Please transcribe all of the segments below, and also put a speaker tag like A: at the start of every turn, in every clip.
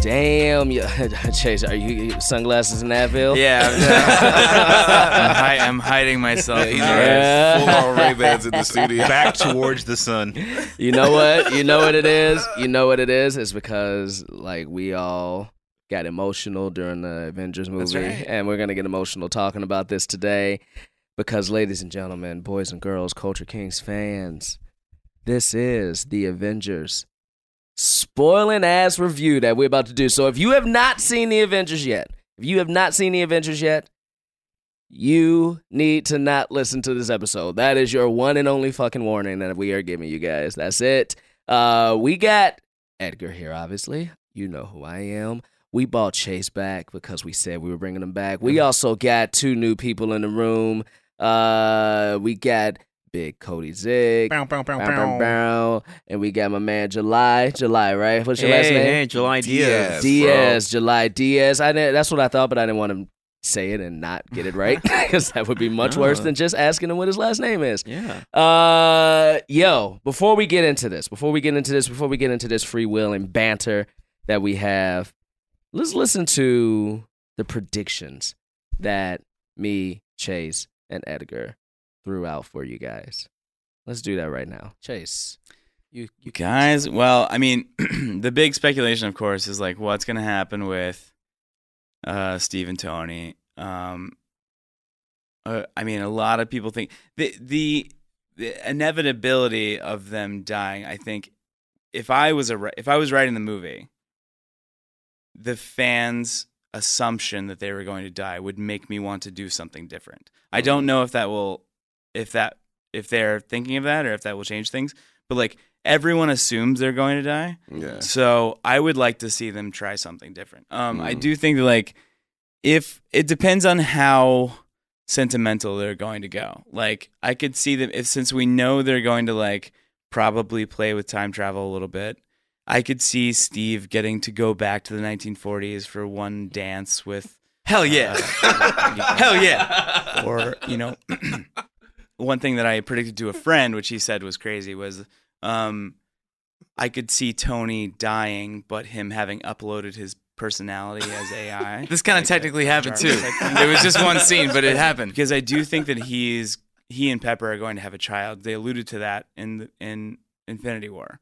A: damn. You- Chase, are you you- sunglasses in Advil?
B: Yeah, I'm, I'm, hi- I'm hiding myself.
C: He's
A: Yeah.
C: wearing full on Ray Bans in the studio.
D: back towards the sun.
A: You know what? You know what it is? You know what it is? It's because, like, we all got emotional during the Avengers movie.
B: right.
A: And we're going to get emotional talking about this today. Because, ladies and gentlemen, boys and girls, Culture Kings fans, this is the Avengers spoiling ass review that we're about to do. So if you have not seen the Avengers yet, if you have not seen the Avengers yet, you need to not listen to this episode. That is your one and only fucking warning that we are giving you guys. That's it. Uh, we got Edgar here, obviously. You know who I am. We bought Chase back because we said we were bringing him back. We also got two new people in the room. Uh, we got Big Cody Zig.
D: Bow, bow, bow,
A: Bow, bow, bow. And we got my man July. July, right? What's your
B: hey,
A: last name?
B: hey, July
C: Diaz,
B: Diaz.
A: Diaz, July Diaz. I didn't, that's what I thought, but I didn't want to say it and not get it right because that would be much worse than just asking him what his last name is.
B: Yeah.
A: Uh, yo, before we get into this, before we get into this, before we get into this free will and banter that we have, let's listen to the predictions that me, Chase, and Edgar threw out for you guys. Let's do that right now. Chase, you, you
B: Guys, well, I mean, the big speculation, of course, is like what's going to happen with uh, Steve and Tony. Um, uh, I mean, a lot of people think the, the the inevitability of them dying. I think if I was a ri- if I was writing the movie, the fans' assumption that they were going to die would make me want to do something different. I don't know if that will if that if they're thinking of that or if that will change things. But like everyone assumes they're going to die.
C: Yeah.
B: So I would like to see them try something different. Um, I
C: Mm.
B: do think that like if it depends on how sentimental they're going to go. Like I could see them if since we know they're going to like probably play with time travel a little bit. I could see Steve getting to go back to the 1940s for one dance with hell yeah, hell yeah, or you know, one thing that I predicted to a friend, which he said was crazy, was um, I could see Tony dying, but him having uploaded his personality as AI.
E: This kind of
B: Like
E: technically
B: a
E: happened too.
B: Jarvis type thing.
E: It was just one scene, but it happened.
B: because I do think that he's he and Pepper are going to have a child. They alluded to that in in Infinity War.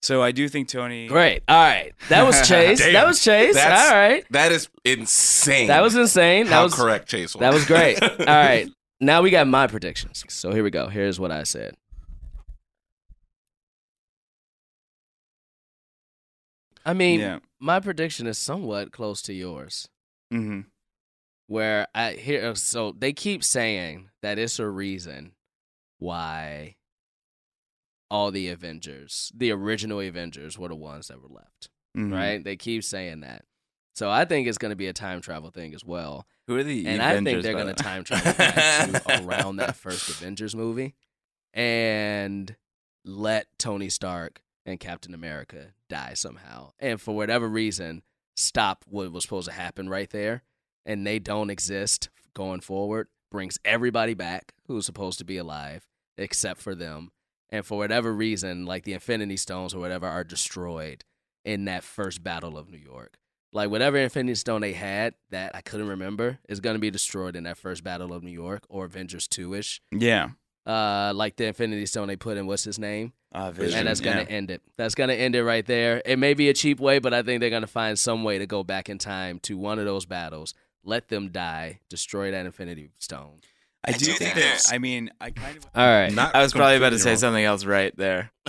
B: So I do think Tony.
A: Great. All right. That was Chase. that was Chase.
C: That's-
A: All right.
C: That is insane.
A: That was insane. That was
C: correct Chase was.
A: That was great. All right. Now we got my predictions. So here we go. Here's what I said. I mean,
B: Yeah.
A: my prediction is somewhat close to yours.
B: Mm-hmm.
A: Where I hear so they keep saying that it's a reason why all the Avengers, the original Avengers, were the ones that were left.
B: hmm
A: Right? They keep saying that. So I think it's going to be a time travel thing as well.
E: Who are the
A: and I think they're going to time travel back to around that first Avengers movie and let Tony Stark and Captain America die somehow. And for whatever reason, stop what was supposed to happen right there. And they don't exist going forward. Brings everybody back who's supposed to be alive except for them. And for whatever reason, like the Infinity Stones or whatever are destroyed in that first battle of New York. Like whatever Infinity Stone they had that I couldn't remember is gonna be destroyed in that first Battle of New York or Avengers two ish.
B: Yeah.
A: Uh, like the Infinity Stone they put in what's his name,
B: Uh, Vision.
A: and that's gonna
B: yeah.
A: end it. That's gonna end it right there. It may be a cheap way, but I think they're gonna find some way to go back in time to one of those battles, let them die, destroy that Infinity Stone.
B: I do think that. I mean, I kind of.
A: All right.
C: Not
B: I was probably about to say
C: wrong.
B: something else right there.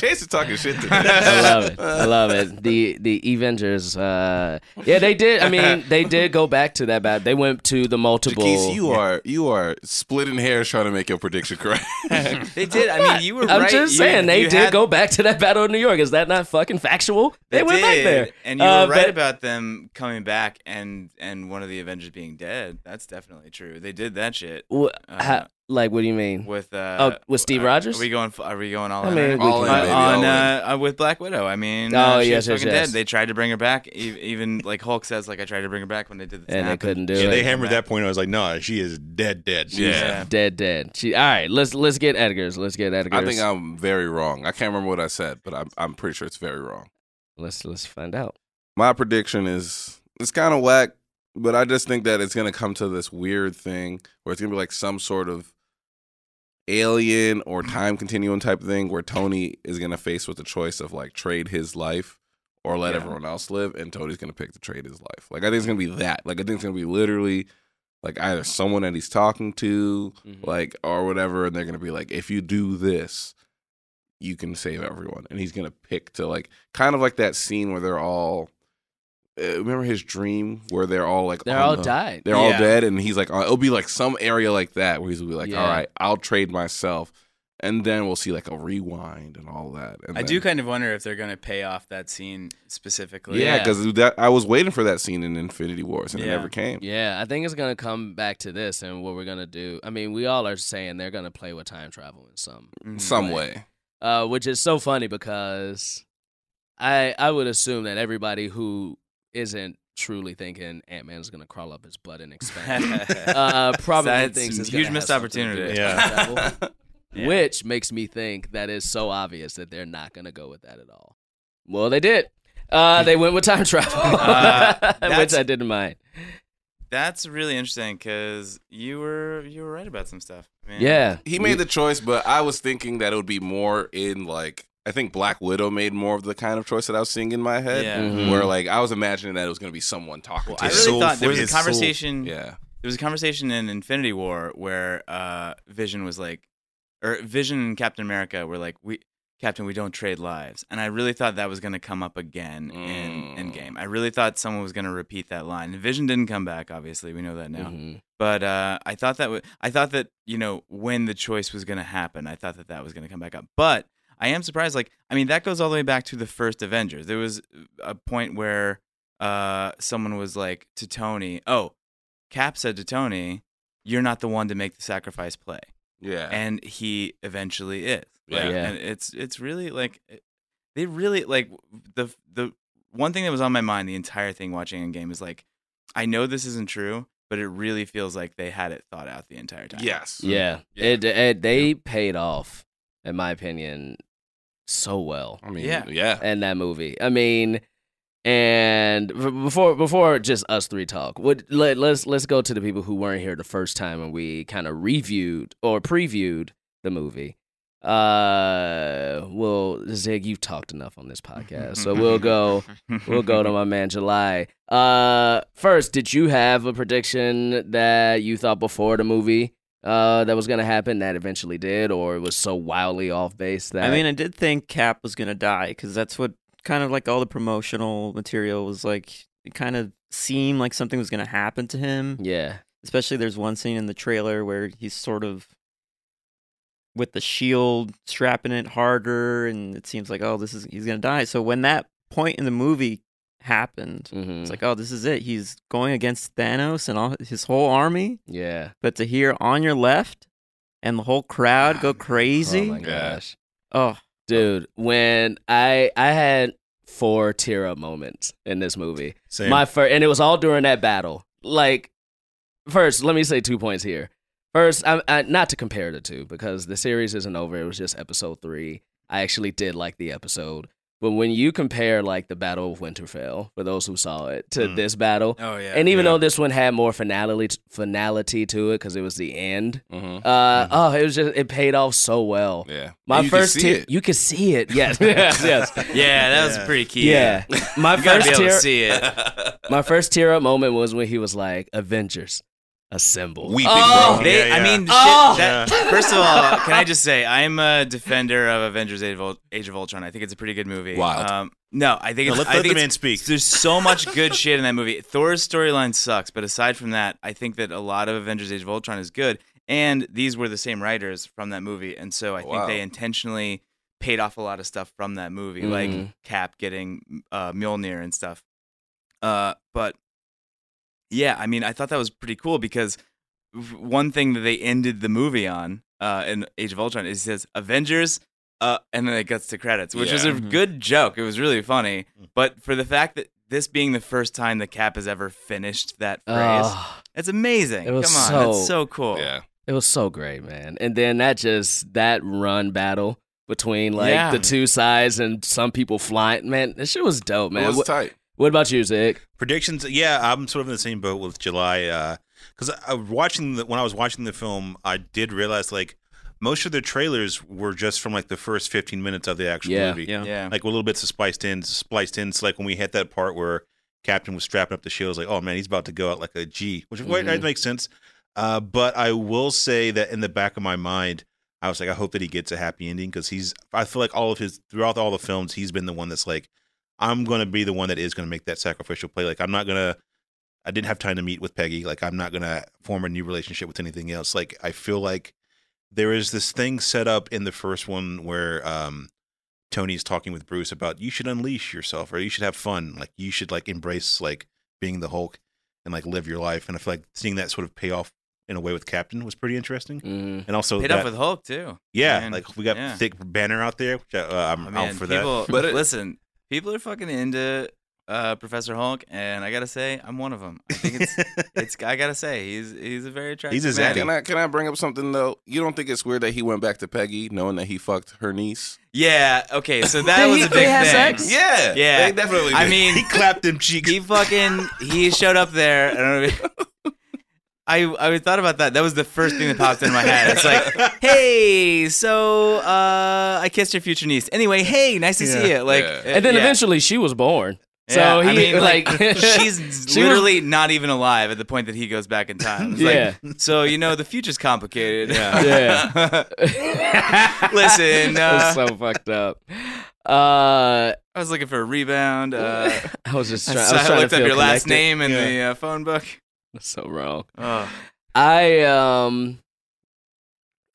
C: Chase is talking shit today.
A: I love it. I love it. The the Avengers. Uh, yeah, they did. I mean, they did go back to that bad. They went to the multiple.
C: Jaquise, you are you are splitting hairs trying to make your prediction correct.
B: They did. I mean, you were
A: I'm
B: right.
A: just
B: You-
A: saying they
B: you
A: did
B: had-
A: go back to that battle in New York. Is that not fucking factual? They, went back there,
B: and you
A: Uh,
B: were right
A: but-
B: about them coming back and and one of the Avengers being dead. That's definitely true. They did that shit
A: Wha-
B: Uh,
A: ha- like, what do you mean?
B: with uh,
A: Oh, with Steve Rogers?
B: Are we going? Are we going all
A: I mean,
B: on
C: All
A: can-
C: in, baby, all
B: on
C: in.
B: uh, uh, with Black Widow. I mean,
A: Oh,
B: uh, she
A: yes,
B: was
A: yes,
B: fucking
A: yes.
B: dead. They tried to bring her back. Even like Hulk says, like I tried to bring her back when they did the
A: and they couldn't do
D: Yeah,
A: it.
D: they hammered that point. I was like, no, she is dead, dead. She's-
C: Yeah.
A: dead, dead. She. All right, let's let's get Edgar's. Let's get Edgar's.
C: I think I'm very wrong. I can't remember what I said, but I'm I'm pretty sure it's very wrong.
A: let's let's find out.
C: My prediction is it's kind of whack, but I just think that it's gonna come to this weird thing where it's gonna be like some sort of alien or time continuum type of thing where Tony is gonna face with the choice of like trade his life or let
B: Yeah.
C: everyone else live, and Tony's gonna pick to trade his life. Like I think it's gonna be that. Like I think it's gonna be literally like either someone that he's talking to,
A: Mhm.
C: like or whatever, and they're gonna be like, if you do this, you can save everyone, and he's gonna pick to like kind of like that scene where they're all. Uh, remember his dream where they're all like
A: They're all
C: the-
A: died.
C: they're all dead, and he's like, uh, it'll be like some area like that where he's be like,
A: Yeah.
C: all right, I'll trade myself, and then we'll see like a rewind and all that. And
B: I
C: then-
B: do kind of wonder if they're going to pay off that scene specifically.
C: yeah,
A: Yeah.
C: because that I was waiting for that scene in Infinity Wars, and it never came.
A: Yeah, I think it's gonna come back to this and what we're gonna do. I mean, we all are saying they're gonna play with time travel in some,
B: Mhm.
C: Some
A: Right.
C: way,
A: uh, which is so funny because I I would assume that everybody who isn't truly thinking Ant Man is gonna crawl up his butt and expand, uh, probably
B: That's
A: thinks it's
B: a huge missed
A: something to do
B: opportunity.
D: Yeah.
B: Yeah.
A: which makes me think that is so obvious that they're not gonna go with that at all. Well, they did. Uh, they went with time travel,
B: Uh,
A: which I didn't mind.
B: That's really interesting because you were you were right about some stuff. I mean,
A: Yeah,
C: he made the choice, but I was thinking that it would be more in like I think Black Widow made more of the kind of choice that I was seeing in my head,
B: Yeah.
A: Mhm.
C: where like I was imagining that it was going to be someone talking
B: Well,
C: to
B: I really
D: soul
B: thought there was a
D: his soul.
B: conversation.
C: yeah,
B: There was a conversation in Infinity War where uh, Vision was like, or Vision and Captain America were like, "We, Captain, we don't trade lives," and I really thought that was going to come up again
C: Mm.
B: in Endgame. I really thought someone was going to repeat that line. And Vision didn't come back, obviously, we know that now.
A: Mhm.
B: But uh, I thought that w- I thought that you know when the choice was going to happen, I thought that that was going to come back up. But I am surprised. Like, I mean, that goes all the way back to the first Avengers. There was a point where uh, someone was like to Tony, "Oh, Cap said to Tony, you're not the one to make the sacrifice play,"
C: yeah,
B: and he eventually is. Like,
C: Yeah.
A: Yeah.
B: and it's it's really like they really like the the one thing that was on my mind the entire thing watching Endgame is like, I know this isn't true, but it really feels like they had it thought out the entire time.
C: yes,
A: Yeah,
C: Yeah.
A: It, it they paid off, in my opinion, so well
C: I mean,
B: Yeah.
C: yeah,
A: in that movie. I mean, and before before just us three talk, would let, let's let's go to the people who weren't here the first time and we kind of reviewed or previewed the movie. Uh, well, Zig, you've talked enough on this podcast, so we'll go we'll go to my man July. Uh, first, did you have a prediction that you thought before the movie uh that was gonna happen that eventually did, or it was so wildly off base that
F: I mean, I did think Cap was gonna die because that's what kind of like all the promotional material was like. It kind of seemed like something was gonna happen to him.
A: yeah,
F: Especially there's one scene in the trailer where he's sort of with the shield strapping it harder, and it seems like oh, this is he's gonna die. So when that point in the movie happened,
A: hmm
F: it's like oh, this is it. He's going against Thanos and all his whole army.
A: yeah,
F: But to hear on your left and the whole crowd go crazy.
A: oh
C: my
A: gosh,
F: oh,
A: dude, when I I had four tear up moments in this movie.
D: Same.
A: My first, and it was all during that battle. Like, first, let me say two points here. First, I, I, not to compare the two because the series isn't over. It was just episode three. I actually did like the episode, but when you compare like the Battle of Winterfell, for those who saw it, to
D: Mm.
A: this battle,
B: Oh yeah.
A: and even
D: yeah.
A: though this one had more finality finality to it because it was the end,
C: hmm
A: uh, oh, it was just it paid off so well.
C: yeah.
A: My
C: And you
A: first
C: see
A: tear, you could see it. Yes, yes, yes.
B: yeah, that was
D: Yeah.
B: pretty key.
A: Yeah, my
B: You
A: first
B: be
A: tear,
B: see it.
A: my first tear up moment was when he was like, Avengers, Assemble.
D: Weeping,
A: Oh,
D: bro.
B: They,
D: Yeah,
B: I
D: yeah.
B: mean, shit,
A: Oh!
B: that, first of all, can I just say I'm a defender of Avengers: Age of, Ul- Age of Ultron. I think it's a pretty good movie.
C: Wild.
B: Um, no, I think
D: No,
B: it's,
D: let-
B: I
D: let
B: think
D: the
B: it's-
D: man speak.
B: There's so much good shit in that movie. Thor's storyline sucks, but aside from that, I think that a lot of Avengers: Age of Ultron is good. And these were the same writers from that movie, and so I think they intentionally paid off a lot of stuff from that movie,
A: Mhm.
B: like Cap getting uh, Mjolnir and stuff. Uh, but yeah, I mean, I thought that was pretty cool because one thing that they ended the movie on uh, in Age of Ultron is it says Avengers, uh, and then it gets to credits, which was a
C: Yeah.
F: Mhm.
B: good joke. It was really funny, but for the fact that this being the first time the Cap has ever finished that phrase,
A: Oh,
B: it's amazing.
A: It was
B: Come on,
A: so-
B: that's so cool.
C: Yeah.
A: it was so great, man. And then that just that run battle between like
B: Yeah.
A: the two sides and some people flying. Man, this shit was dope, man.
C: It was
A: What,
C: tight.
A: What about you, Zig?
D: Predictions? Yeah, I'm sort of in the same boat with July. Because I I watching the, when I was watching the film, I did realize like most of the trailers were just from like the first 15 minutes of the actual
A: Yeah,
D: movie.
F: Yeah.
B: Yeah.
D: Like with little bits of spliced in, spliced in. So like when we hit that part where Captain was strapping up the shield, I was like, oh man, he's about to go out like a G, which
A: Mhm.
D: that makes sense. Uh, but I will say that in the back of my mind, I was like, I hope that he gets a happy ending because he's. I feel like all of his throughout all the films, he's been the one that's like, I'm gonna be the one that is gonna make that sacrificial play. Like I'm not gonna. I didn't have time to meet with Peggy. Like I'm not gonna form a new relationship with anything else. Like I feel like there is this thing set up in the first one where um Tony's talking with Bruce about you should unleash yourself or you should have fun. Like you should like embrace like being the Hulk and like live your life. And I feel like seeing that sort of pay off in a way with Captain was pretty interesting.
A: Mm.
D: And also
B: Paid
D: that,
B: off with Hulk too.
D: yeah,
B: Man,
D: like we got
B: yeah.
D: thick banner out there. Which I, uh, I'm
B: I
D: out for
B: people,
D: that.
C: But it-
B: listen, people are fucking into uh, Professor Hulk, and I gotta say, I'm one of them. I think it's, it's. I gotta say, he's he's a very attractive.
D: He's a
B: man.
D: zaddy.
C: Can I can I bring up something though? You don't think it's weird that he went back to Peggy knowing that he fucked her niece?
B: Yeah. Okay. So that
A: Did
B: was
A: he-
B: a
A: they
B: big
A: had
B: thing.
A: sex?
C: Yeah.
B: Yeah.
C: They definitely
B: I
C: did.
B: mean,
D: he clapped them cheeks.
B: he fucking he showed up there. I don't know. I I thought about that. That was the first thing that popped into my head. It's like, hey, so uh, I kissed your future niece. Anyway, hey, nice to see you. Like,
C: Yeah.
B: uh,
A: And then
B: yeah.
A: eventually she was born. So
B: Yeah,
A: he
B: I mean,
A: like,
B: she's
A: she was-
B: literally not even alive at the point that he goes back in time. It's
A: Yeah.
B: Like, so you know the future's complicated.
A: Yeah.
B: Listen, uh,
A: so fucked up. Uh,
B: I was looking for a rebound. Uh,
A: I was just trying. I, was trying
B: looked
A: to
B: up
A: feel
B: your last name in
D: Yeah.
B: the uh, phone book.
A: That's so wrong.
B: Oh.
A: I um,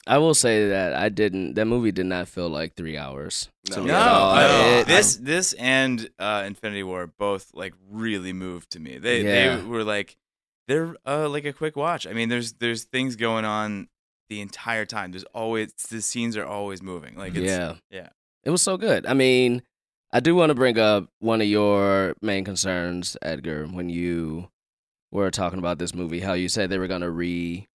A: I will say that I didn't. That movie did not feel like three hours.
C: No.
B: No, no.
A: It-
B: this this and uh, Infinity War both like really moved to me. They
A: Yeah.
B: they were like they're uh, like a quick watch. I mean, there's there's things going on the entire time. There's always the scenes are always moving. Like it's,
A: yeah,
B: yeah.
A: It was so good. I mean, I do want to bring up one of your main concerns, Edgar, when you were talking about this movie. How you said they were going to re,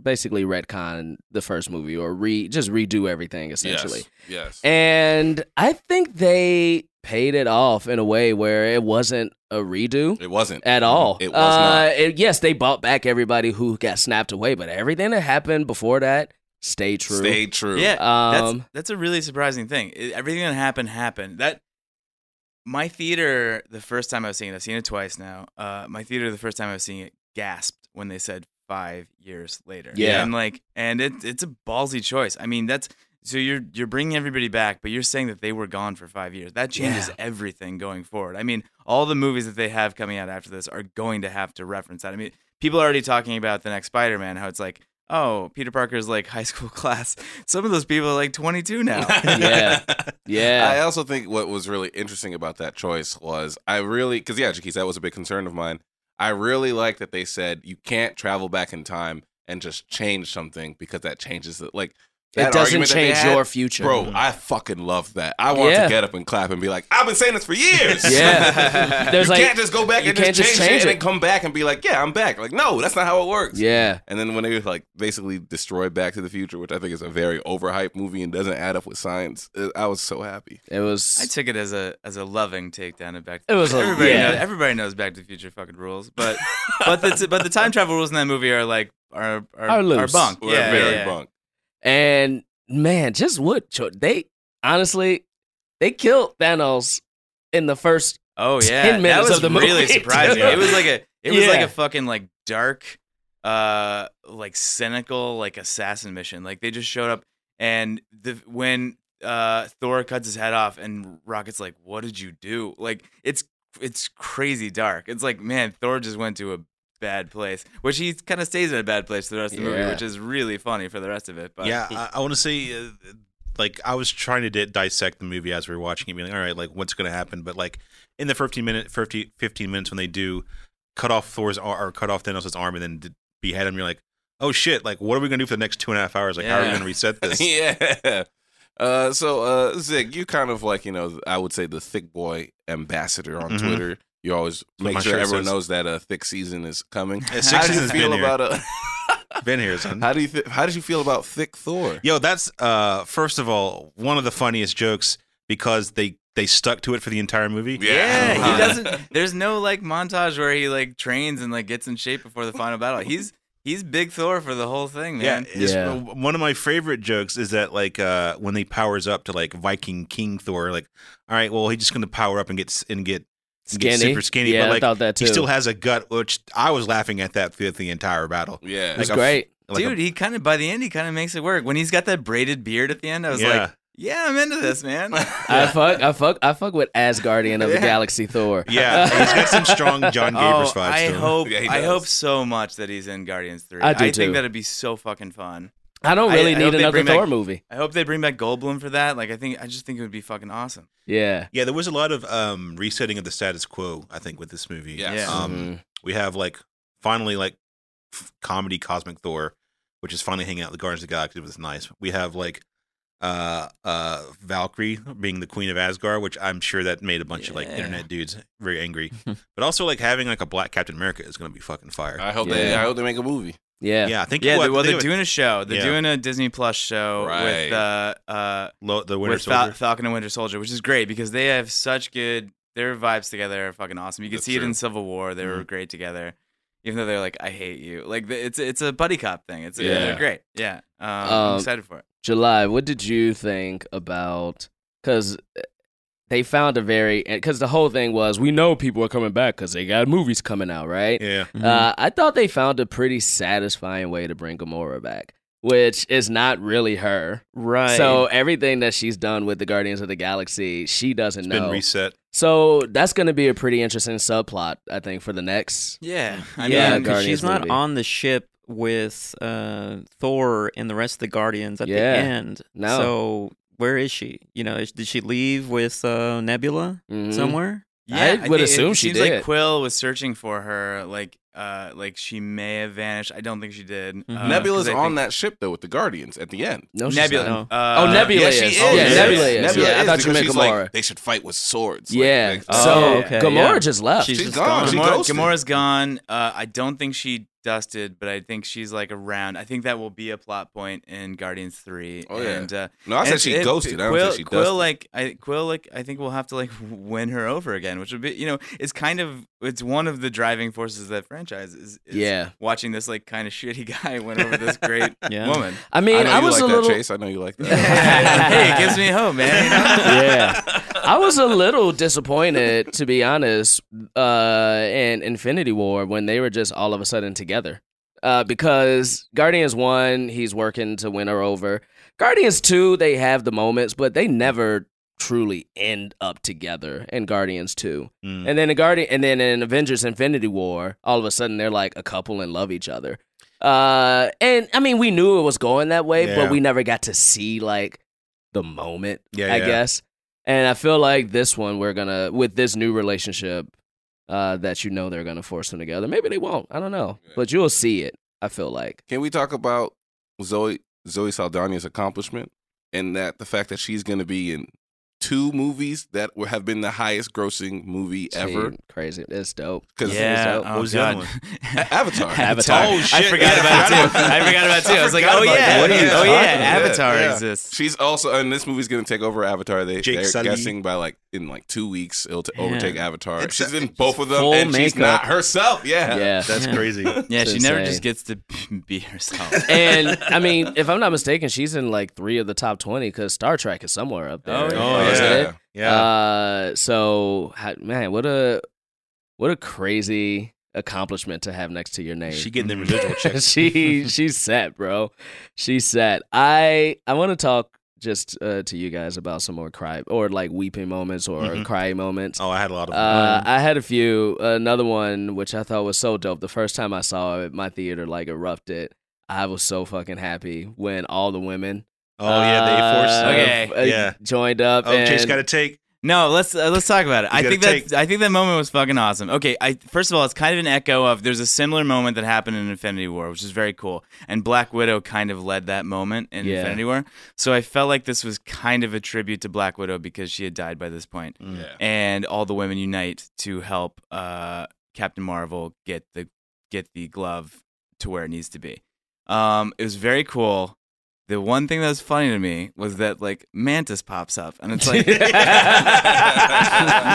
A: basically retcon the first movie or re just redo everything essentially.
C: Yes. yes.
A: And I think they paid it off in a way where it wasn't a redo
C: it wasn't
A: at all.
C: It was
A: uh,
C: not.
A: it- yes, they bought back everybody who got snapped away, but everything that happened before that stayed true.
C: Stayed true.
B: Yeah,
A: Um,
B: that's that's a really surprising thing. It- everything that happened happened. That my theater the first time I was seeing it, I've seen it twice now. Uh, my theater the first time I was seeing it gasped when they said five years later.
A: Yeah.
B: and like, and it, it's a ballsy choice. I mean, that's so you're you're bringing everybody back, but you're saying that they were gone for five years. That changes
A: Yeah.
B: everything going forward. I mean, all the movies that they have coming out after this are going to have to reference that. I mean, people are already talking about the next Spider-Man, how it's like. Oh, Peter Parker's like high school class. Some of those people are like 22 now.
A: Yeah. yeah.
C: I also think what was really interesting about that choice was I really because yeah, Jaquise, that was a big concern of mine. I really like that they said you can't travel back in time and just change something because that changes it. Like that
A: it doesn't
C: argument that they
A: change
C: had,
A: your future.
C: Bro, I fucking love that. I want
A: Yeah.
C: to get up and clap and be like, I've been saying this for years.
A: Yeah. There's
C: you
A: like-
C: can't just go back
A: you
C: and
A: can't
C: just
A: just
C: change,
A: change
C: it
A: it.
C: and come back and be like, yeah, I'm back. Like, no, that's not how it works.
A: Yeah.
C: And then when they like basically destroyed Back to the Future, which I think is a very overhyped movie and doesn't add up with science, uh, I was so happy.
A: It was.
B: I took it as a as a loving takedown of Back.
A: It was a-
B: everybody
A: yeah.
B: knows everybody knows Back to the Future fucking rules, but but the but the time travel rules in that movie are like are are,
A: Are loose.
B: bunk.
C: We're
B: yeah,
C: very
B: yeah, yeah.
C: bunk.
A: And man, just what they honestly they killed Thanos in the first.
B: Oh yeah,
A: 10 minutes
B: that was
A: of the
B: really
A: movie,
B: surprising. It was like a it was like a fucking like dark uh like cynical like assassin mission. Like they just showed up and the when uh Thor cuts his head off and Rocket's like, "What did you do?" Like it's it's crazy dark. It's like, man, Thor just went to a bad place, which he kind of stays in a bad place for the rest of the movie, which is really funny for the rest of it. But
D: yeah, I, I want to say, uh, like, I was trying to di- dissect the movie as we were watching it, being like, all right, like, what's going to happen? But like, in the 15 minute, 50, 15 minutes when they do cut off Thor's ar- or cut off Thanos' arm and then d- behead him, you're like, oh shit, like, what are we going to do for the next two and a half hours? Like, how are we going to reset this?
C: yeah. Uh, so, uh, Zig, you kind of like, you know, I would say the thick boy ambassador on
D: Mhm.
C: Twitter. You always
D: what
C: make
D: my
C: sure everyone
D: says.
C: knows that a thick season is coming.
D: Yeah, six
C: how do you feel
D: been here.
C: about uh,
D: Been here, son.
C: how do you th- how did you feel about thick Thor?
D: Yo, that's uh first of all one of the funniest jokes because they they stuck to it for the entire movie.
B: Yeah,
C: Uh-huh.
B: he doesn't. There's no like montage where he like trains and like gets in shape before the final battle. He's he's big Thor for the whole thing,
D: Yeah,
B: man.
D: it's-
A: Yeah.
D: one of my favorite jokes is that like uh when he powers up to like Viking King Thor, like, all right, well he's just gonna power up and get and get get
A: Skinny.
D: super skinny,
A: Yeah,
D: but
A: I
D: like
A: thought that too.
D: he still has a gut, which I was laughing at that throughout the entire battle.
C: Yeah,
A: It was
D: like a-
A: great.
D: Like a-
B: Dude, he kind of by the end he kind of makes it work. When he's got that braided beard at the end, I was
D: yeah,
B: like, yeah, I'm into this, man.
A: I fuck, I fuck, I fuck with Asgardian of the
B: Yeah.
A: Galaxy Thor.
D: yeah, he's got some strong John Gabers
B: oh,
D: vibes.
B: I
D: to him.
B: hope
C: Yeah,
B: I hope so much that he's in Guardians 3.
A: I do
B: think
A: too.
B: that'd be so fucking fun.
A: I don't really
B: I
A: need
B: hope they
A: another Thor
B: back-
A: movie.
B: I hope they bring back Goldblum for that. Like I think I just think it would be fucking awesome.
A: Yeah.
D: Yeah, there was a lot of um resetting of the status quo. I think with this movie.
C: Yes.
B: Yeah.
D: Um,
A: Mhm.
D: we have like finally like f- comedy cosmic thor which is finally hanging out with the guardians of the galaxy which is nice we have like uh uh valkyrie being the queen of asgard which i'm sure that made a bunch of like internet dudes very angry but also like having like a black captain america is gonna be fucking fire
C: I hope they I hope they make a movie.
A: Yeah.
D: yeah i think
B: Yeah,
D: what,
B: they, well,
D: they
B: they're
D: would-
B: doing a show. They're
D: Yeah.
B: doing a Disney Plus show
C: Right.
B: with uh uh
D: Lo- the winter
B: with Fal- Falcon and Winter Soldier, which is great because they have such good. Their vibes together are fucking awesome. You can
C: That's
B: see it in Civil War; they were
D: Mhm.
B: great together. Even though they're like, "I hate you," like it's it's a buddy cop thing. It's
A: Yeah.
B: they're great. Yeah, um,
A: Um,
B: I'm excited for it.
A: July, what did you think about? Because they found a very because the whole thing was we know people are coming back because they got movies coming out, right?
D: yeah
A: Uh, I thought they found a pretty satisfying way to bring Gamora back, which is not really her.
F: Right.
A: So everything that she's done with the Guardians of the Galaxy, she doesn't
D: it's
A: know.
D: been reset
A: so that's going to be a pretty interesting subplot, I think, for the next.
B: Yeah, I
A: Yeah,
F: yeah,
B: mean,
F: she's not
A: movie.
F: on the ship with uh, Thor and the rest of the Guardians at
A: Yeah.
F: the end.
A: No.
F: So where is she? You know, is- did she leave with uh, Nebula
A: Mhm.
F: somewhere?
B: Yeah,
A: I would
B: think
A: assume
B: it
A: she
B: seems
A: did.
B: like Quill was searching for her. Like, uh, like she may have vanished. I don't think she did.
F: Mhm.
B: Uh,
C: Nebula's
B: 'cause
C: on
B: think-
C: that ship though with the Guardians at the end.
A: No, she's
B: Nebula.
A: not.
B: Uh,
A: Oh, Nebula
C: yeah,
A: is.
C: she is.
A: Yeah,
C: Yeah,
A: Nebula is.
C: Nebula
A: yeah, I thought you
C: because
A: meant Gamora.
C: like they should fight with swords.
A: Yeah.
C: like-
F: Oh,
A: so
F: okay,
A: Gamora
F: yeah.
A: just left.
F: She's
C: She's
F: just
C: gone.
F: gone.
C: She
B: Gamora,
C: ghosted.
B: Gamora's gone. Uh, I don't think she dusted, but I think she's like around. I think that will be a plot point in Guardians Three.
C: Oh, yeah.
B: And, uh,
C: No, I
B: and
C: said she
B: it-
C: ghosted. I don't
B: Quill,
C: think she
B: Quill,
C: dusted.
B: like I Quill, like I think we'll have to like win her over again, which would be, you know, it's kind of it's one of the driving forces that franchise is, is
A: Yeah.
B: watching this like kind of shitty guy win over this great
F: Yeah.
B: woman.
A: I mean,
C: I know
A: I,
C: you
A: was
C: like
A: a
C: that,
A: little.
C: Chase. I know you like that.
B: hey, it gives me hope, man. you know?
A: yeah. I was a little disappointed, to be honest, uh, in Infinity War when they were just all of a sudden together. Uh, because Guardians 1, he's working to win her over. Guardians 2, they have the moments, but they never truly end up together in Guardians 2.
D: Mm.
A: And then in Guardian and then in Avengers Infinity War, all of a sudden they're like a couple and love each other. Uh and I mean we knew it was going that way,
D: Yeah.
A: but we never got to see like the moment,
D: Yeah,
A: I
D: yeah.
A: guess. And I feel like this one we're gonna with this new relationship, uh, that you know they're gonna force them together. Maybe they won't. I don't know. But you'll see it, I feel like.
C: Can we talk about Zoe Zoe Saldana's accomplishment and that the fact that she's going to be in two movies that will have been the highest grossing movie ever?
A: Crazy. It's dope.
C: Because
B: Yeah.
A: so-
B: Oh,
D: what was the other one?
C: Avatar.
A: Avatar.
D: Oh, shit.
B: I
D: shit.
B: forgot about it too. I forgot about it too. I, was like, oh,
C: oh
B: yeah.
C: What are you
B: oh yeah,
C: about?
B: Avatar
C: Yeah.
B: exists.
C: She's also, and this movie's going to take over Avatar. They,
D: Jake
C: they're
D: Sully.
C: guessing by like in like two weeks it'll t-
F: Yeah.
C: overtake Avatar.
D: It's-
C: she's in both of them,
F: full
C: and she's not herself. Yeah,
A: Yeah.
D: That's
F: Yeah.
D: crazy.
B: Yeah, she never just gets to be herself.
A: and I mean, if I'm not mistaken, she's in like three of the top twenty because Star Trek is somewhere up there.
B: Oh, yeah.
D: Yeah.
A: it?
D: Yeah.
A: Uh, so man, what a what a crazy accomplishment to have next to your name.
D: She getting them residual checks.
A: she she's set, bro. She's set. I I want to talk just uh, to you guys about some more cry or like weeping moments or
D: Mhm.
A: cry moments.
D: Oh, I had a lot of.
A: Uh, I had a few. Another one which I thought was so dope. The first time I saw it, my theater like erupted. I was so fucking happy when all the women.
D: Oh yeah, they
A: uh,
D: forced.
B: Okay.
A: uh,
D: Yeah.
A: joined up.
D: Oh, Chase
A: and-
D: got to take.
B: No, let's uh, let's talk about it. I think that
D: take-
B: I think that moment was fucking awesome. Okay, I first of all, it's kind of an echo of there's a similar moment that happened in Infinity War, which is very cool, and Black Widow kind of led that moment in
A: Yeah.
B: Infinity War. So I felt like this was kind of a tribute to Black Widow because she had died by this point,
D: Mm.
C: Yeah.
B: and all the women unite to help uh, Captain Marvel get the get the glove to where it needs to be. Um, it was very cool. The one thing that was funny to me was that like Mantis pops up, and it's like,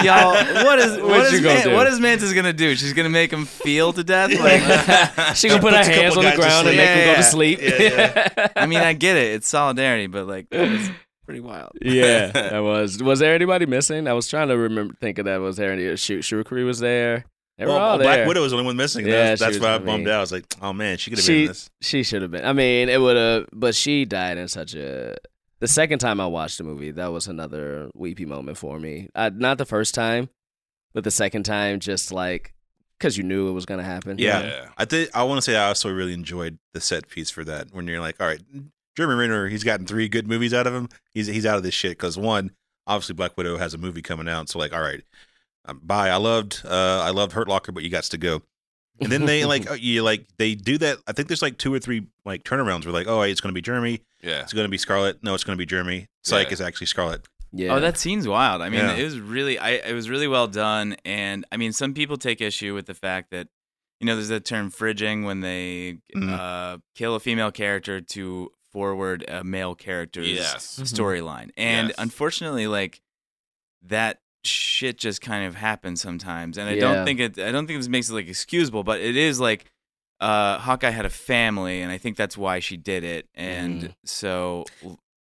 B: y'all, what is
A: What
B: what
A: you
B: is
A: gonna
B: Man-
A: do?
B: what is Mantis gonna do? She's gonna make him feel to death. Like,
A: she gonna put her hands on the ground and
D: sleep.
A: make him go
B: Yeah,
A: to sleep.
D: yeah,
B: I mean, I get it. It's solidarity, but like that was pretty wild.
A: yeah, that was. Was there anybody missing? I was trying to remember, think of that. Was there any? Shoot, Shuri was there. They were
D: Well,
A: all
D: Black
A: there.
D: Widow was the only one missing.
A: Yeah,
D: that's that's why I
A: I
D: bummed
A: mean-
D: out. I was like, oh man, she could have been in this.
A: she should have been. I mean, it would have, but she died in such a. The second time I watched the movie, that was another weepy moment for me. Uh, not the first time, but the second time, just like because you knew it was gonna happen.
D: Yeah.
C: Yeah.
D: I think I want to say I also really enjoyed the set piece for that. When you're like, all right, Jeremy Renner, he's gotten three good movies out of him. He's he's out of this shit because one, obviously Black Widow has a movie coming out. So like, all right, bye. I loved uh I loved Hurt Locker, but you got to go. And then they like uh, you like they do that. I think there's like two or three like turnarounds where like, oh, it's going to be Jeremy.
C: Yeah.
D: It's going to be Scarlett. No, it's going to be Jeremy. Psych
C: Yeah.
D: is actually Scarlett.
A: yeah.
B: Oh, that scene's wild. I mean,
D: Yeah.
B: it was really, I, it was really well done. And I mean, some people take issue with the fact that, you know, there's that term fridging when they
D: Mhm.
B: uh, kill a female character to forward a male character's
C: Yes.
B: storyline. And
C: Yes.
B: unfortunately, like that shit just kind of happens sometimes. And I
A: Yeah.
B: don't think it, I don't think this makes it like excusable, but it is like, uh, Hawkeye had a family, and I think that's why she did it. And
A: Mhm.
B: so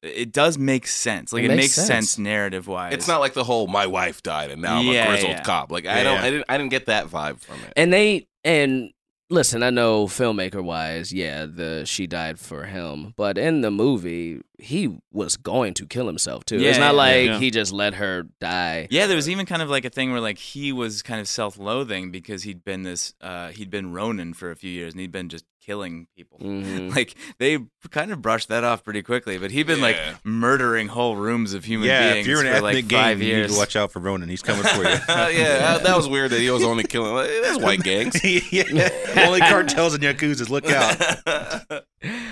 B: it does make sense. Like
A: It
B: it,
A: makes
B: makes,
A: sense.
B: sense, narrative wise.
C: It's not like the whole my wife died and now I'm
B: Yeah,
C: a grizzled
B: yeah.
C: cop. Like I
D: Yeah.
C: don't I didn't I didn't get that vibe from it.
A: and they and listen i know filmmaker wise yeah the she died for him but in the movie he was going to kill himself too it's not
B: yeah,
A: like
F: yeah.
A: he just let her die
B: Yeah, there was even kind of like a thing where like he was kind of self-loathing because he'd been this uh he'd been Ronin for a few years and he'd been just killing people.
A: Mhm.
B: Like they kind of brushed that off pretty quickly, but he'd been like murdering whole rooms of human
D: yeah,
B: beings
D: if you're in an
B: for
D: ethnic
B: like five
D: game, you need
B: years.
D: to watch out for Ronin. He's coming for you.
C: yeah, that, that was weird that he was only killing like, there's white gangs.
D: yeah. Only cartels and yakuzas. Look out.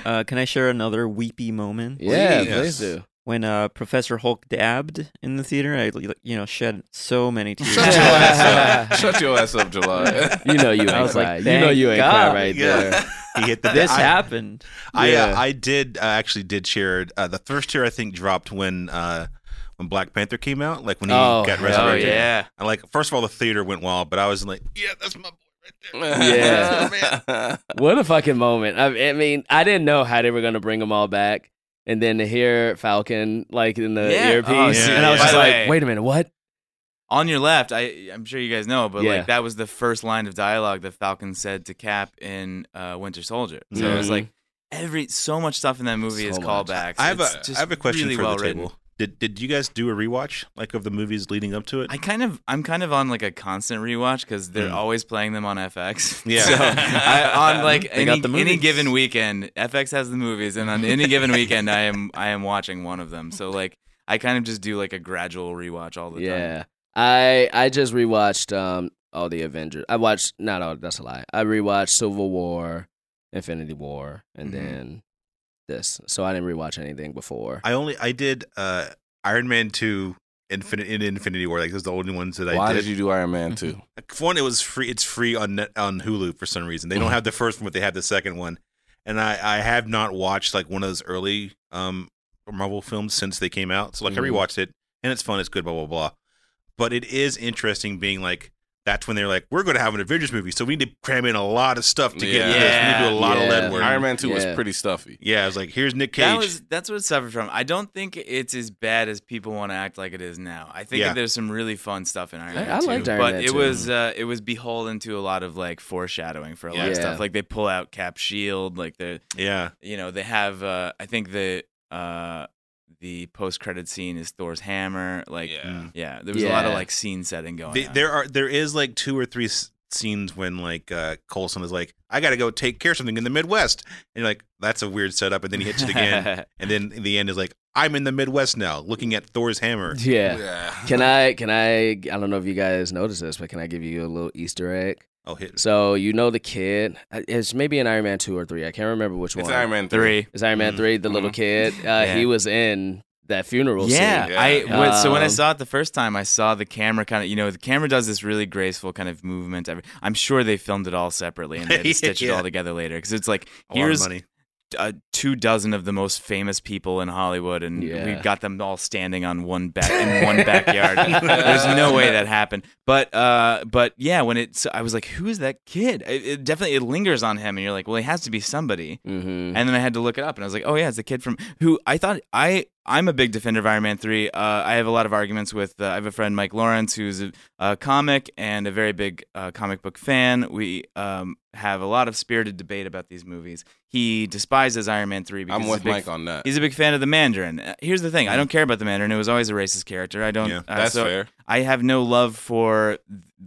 F: Uh, can I share another weepy moment?
A: yeah
C: Please.
A: please do
F: When uh, Professor Hulk dabbed in the theater, I you know shed so many tears.
C: Shut your ass up. Shut your ass up, July.
A: you know you ain't
F: I was
A: cry
F: like,
A: you know you ain't
F: God.
A: cry right
D: Yeah.
A: there
D: He hit the
F: this
D: I,
F: happened.
D: I,
A: Yeah.
D: uh, I did uh, actually did share uh, the first tear. I think dropped when uh, when Black Panther came out, like when he
A: Oh,
D: got
A: hell
B: oh yeah.
D: And like first of all, the theater went wild, but I was like, yeah, that's my boy right there.
A: Yeah. what a fucking moment I, I mean i didn't know how they were gonna bring them all back and then to hear falcon like in the
B: Yeah.
A: earpiece
B: Oh,
D: yeah,
A: and i was
D: yeah.
A: just
B: the
A: like
B: way-
A: wait a minute what
B: On your left, I I'm sure you guys know, but
A: Yeah.
B: like that was the first line of dialogue that Falcon said to Cap in uh, Winter Soldier. So it was
A: Mhm.
B: like every so much stuff in that movie is
A: So much.
B: callbacks.
D: I have
B: It's
D: a
B: just
D: I have a question
B: really
D: for
B: well
D: the
B: written.
D: table. Did did you guys do a rewatch like of the movies leading up to it?
B: I kind of, I'm kind of on like a constant rewatch because they're
D: Mm.
B: always playing them on FX.
D: Yeah.
B: so I, on like
F: They got
B: any,
F: the
B: any given weekend, FX has the movies, and on any given weekend, I am, I am watching one of them. So like, I kind of just do like a gradual rewatch all the time.
A: Yeah, I I just rewatched um all the Avengers. I watched not all. That's a lie. I rewatched Civil War, Infinity War, and
D: Mhm.
A: then this. So I didn't rewatch anything before.
D: I only I did uh, Iron Man two Infinite in Infinity War. Like those are the only ones that I
C: Why
D: did.
C: did you do Iron Man two?
D: For one, it was free. It's free on net, on Hulu for some reason. They don't have the first one, but they have the second one. And I I have not watched like one of those early um Marvel films since they came out. So like I
A: Mhm.
D: rewatched it, and it's fun. It's good. Blah blah blah. But it is interesting being like that's when they're like, we're going to have an Avengers movie, so we need to cram in a lot of stuff to get
C: Yeah.
D: this. We need to do a lot of lead work.
C: Iron Man Two was pretty stuffy.
D: Yeah, I was like, here's Nick Cage.
B: That was that's what it suffered from. I don't think it's as bad as people want to act like it is now. I think
D: Yeah.
B: there's some really fun stuff in Iron
A: I-
B: Man.
A: I
B: 2,
A: liked Iron
B: but
A: Man
B: it
A: 2.
B: was uh, it was beholden to a lot of like foreshadowing for a lot of stuff. Like they pull out Cap shield, like the
D: yeah,
B: you know they have. Uh, I think the uh, the post credit scene is Thor's hammer. Like
C: Yeah.
B: yeah, there was a lot of like scene setting going.
D: The-
B: on.
D: there are there is like two or three s- scenes when like uh, Coulson is like, I got to go take care of something in the Midwest, and you're like, that's a weird setup, and then he hits it again, and then in the end is like, I'm in the Midwest now, looking at Thor's hammer.
A: Yeah.
C: Yeah.
A: Can I? Can I? I don't know if you guys noticed this, but can I give you a little Easter egg?
D: Oh, hit.
A: So you know the kid. uh, It's maybe in Iron Man two or three. I can't remember which
C: It's
A: one.
C: It's Iron Man Three.
B: three.
A: It's Iron Man
D: Mhm.
A: three. The little
C: Mhm.
A: kid. Uh, He was in that funeral
B: Yeah,
A: scene.
C: Yeah.
B: I when- so when I
A: Um,
B: saw it the first time, I saw the camera kind of you know the camera does this really graceful kind of movement. I'm sure they filmed it all separately and they had to stitch it all together later because it's like
D: A lot of
B: here's
D: money.
B: Uh, two dozen of the most famous people in Hollywood, and
A: Yeah.
B: we got them all standing on one back in one backyard. There's no way that happened. But uh, but yeah, when it, so I was like, who is that kid? It, it definitely it lingers on him, and you're like, well, he has to be somebody.
A: Mhm.
B: And then I had to look it up, and I was like, oh yeah, it's the kid from who I thought I. I'm a big defender of Iron Man 3. Uh, I have a lot of arguments with. Uh, I have a friend, Mike Lawrence, who's a, a comic and a very big uh, comic book fan. We um, have a lot of spirited debate about these movies. He despises Iron Man 3 because
C: I'm
B: he's
C: with
B: a big
C: Mike on that.
B: He's a big fan of the Mandarin. Uh, Here's the thing: I don't care about the Mandarin. It was always a racist character. I don't.
D: Yeah,
B: uh,
C: That's
B: so
C: fair.
B: I have no love for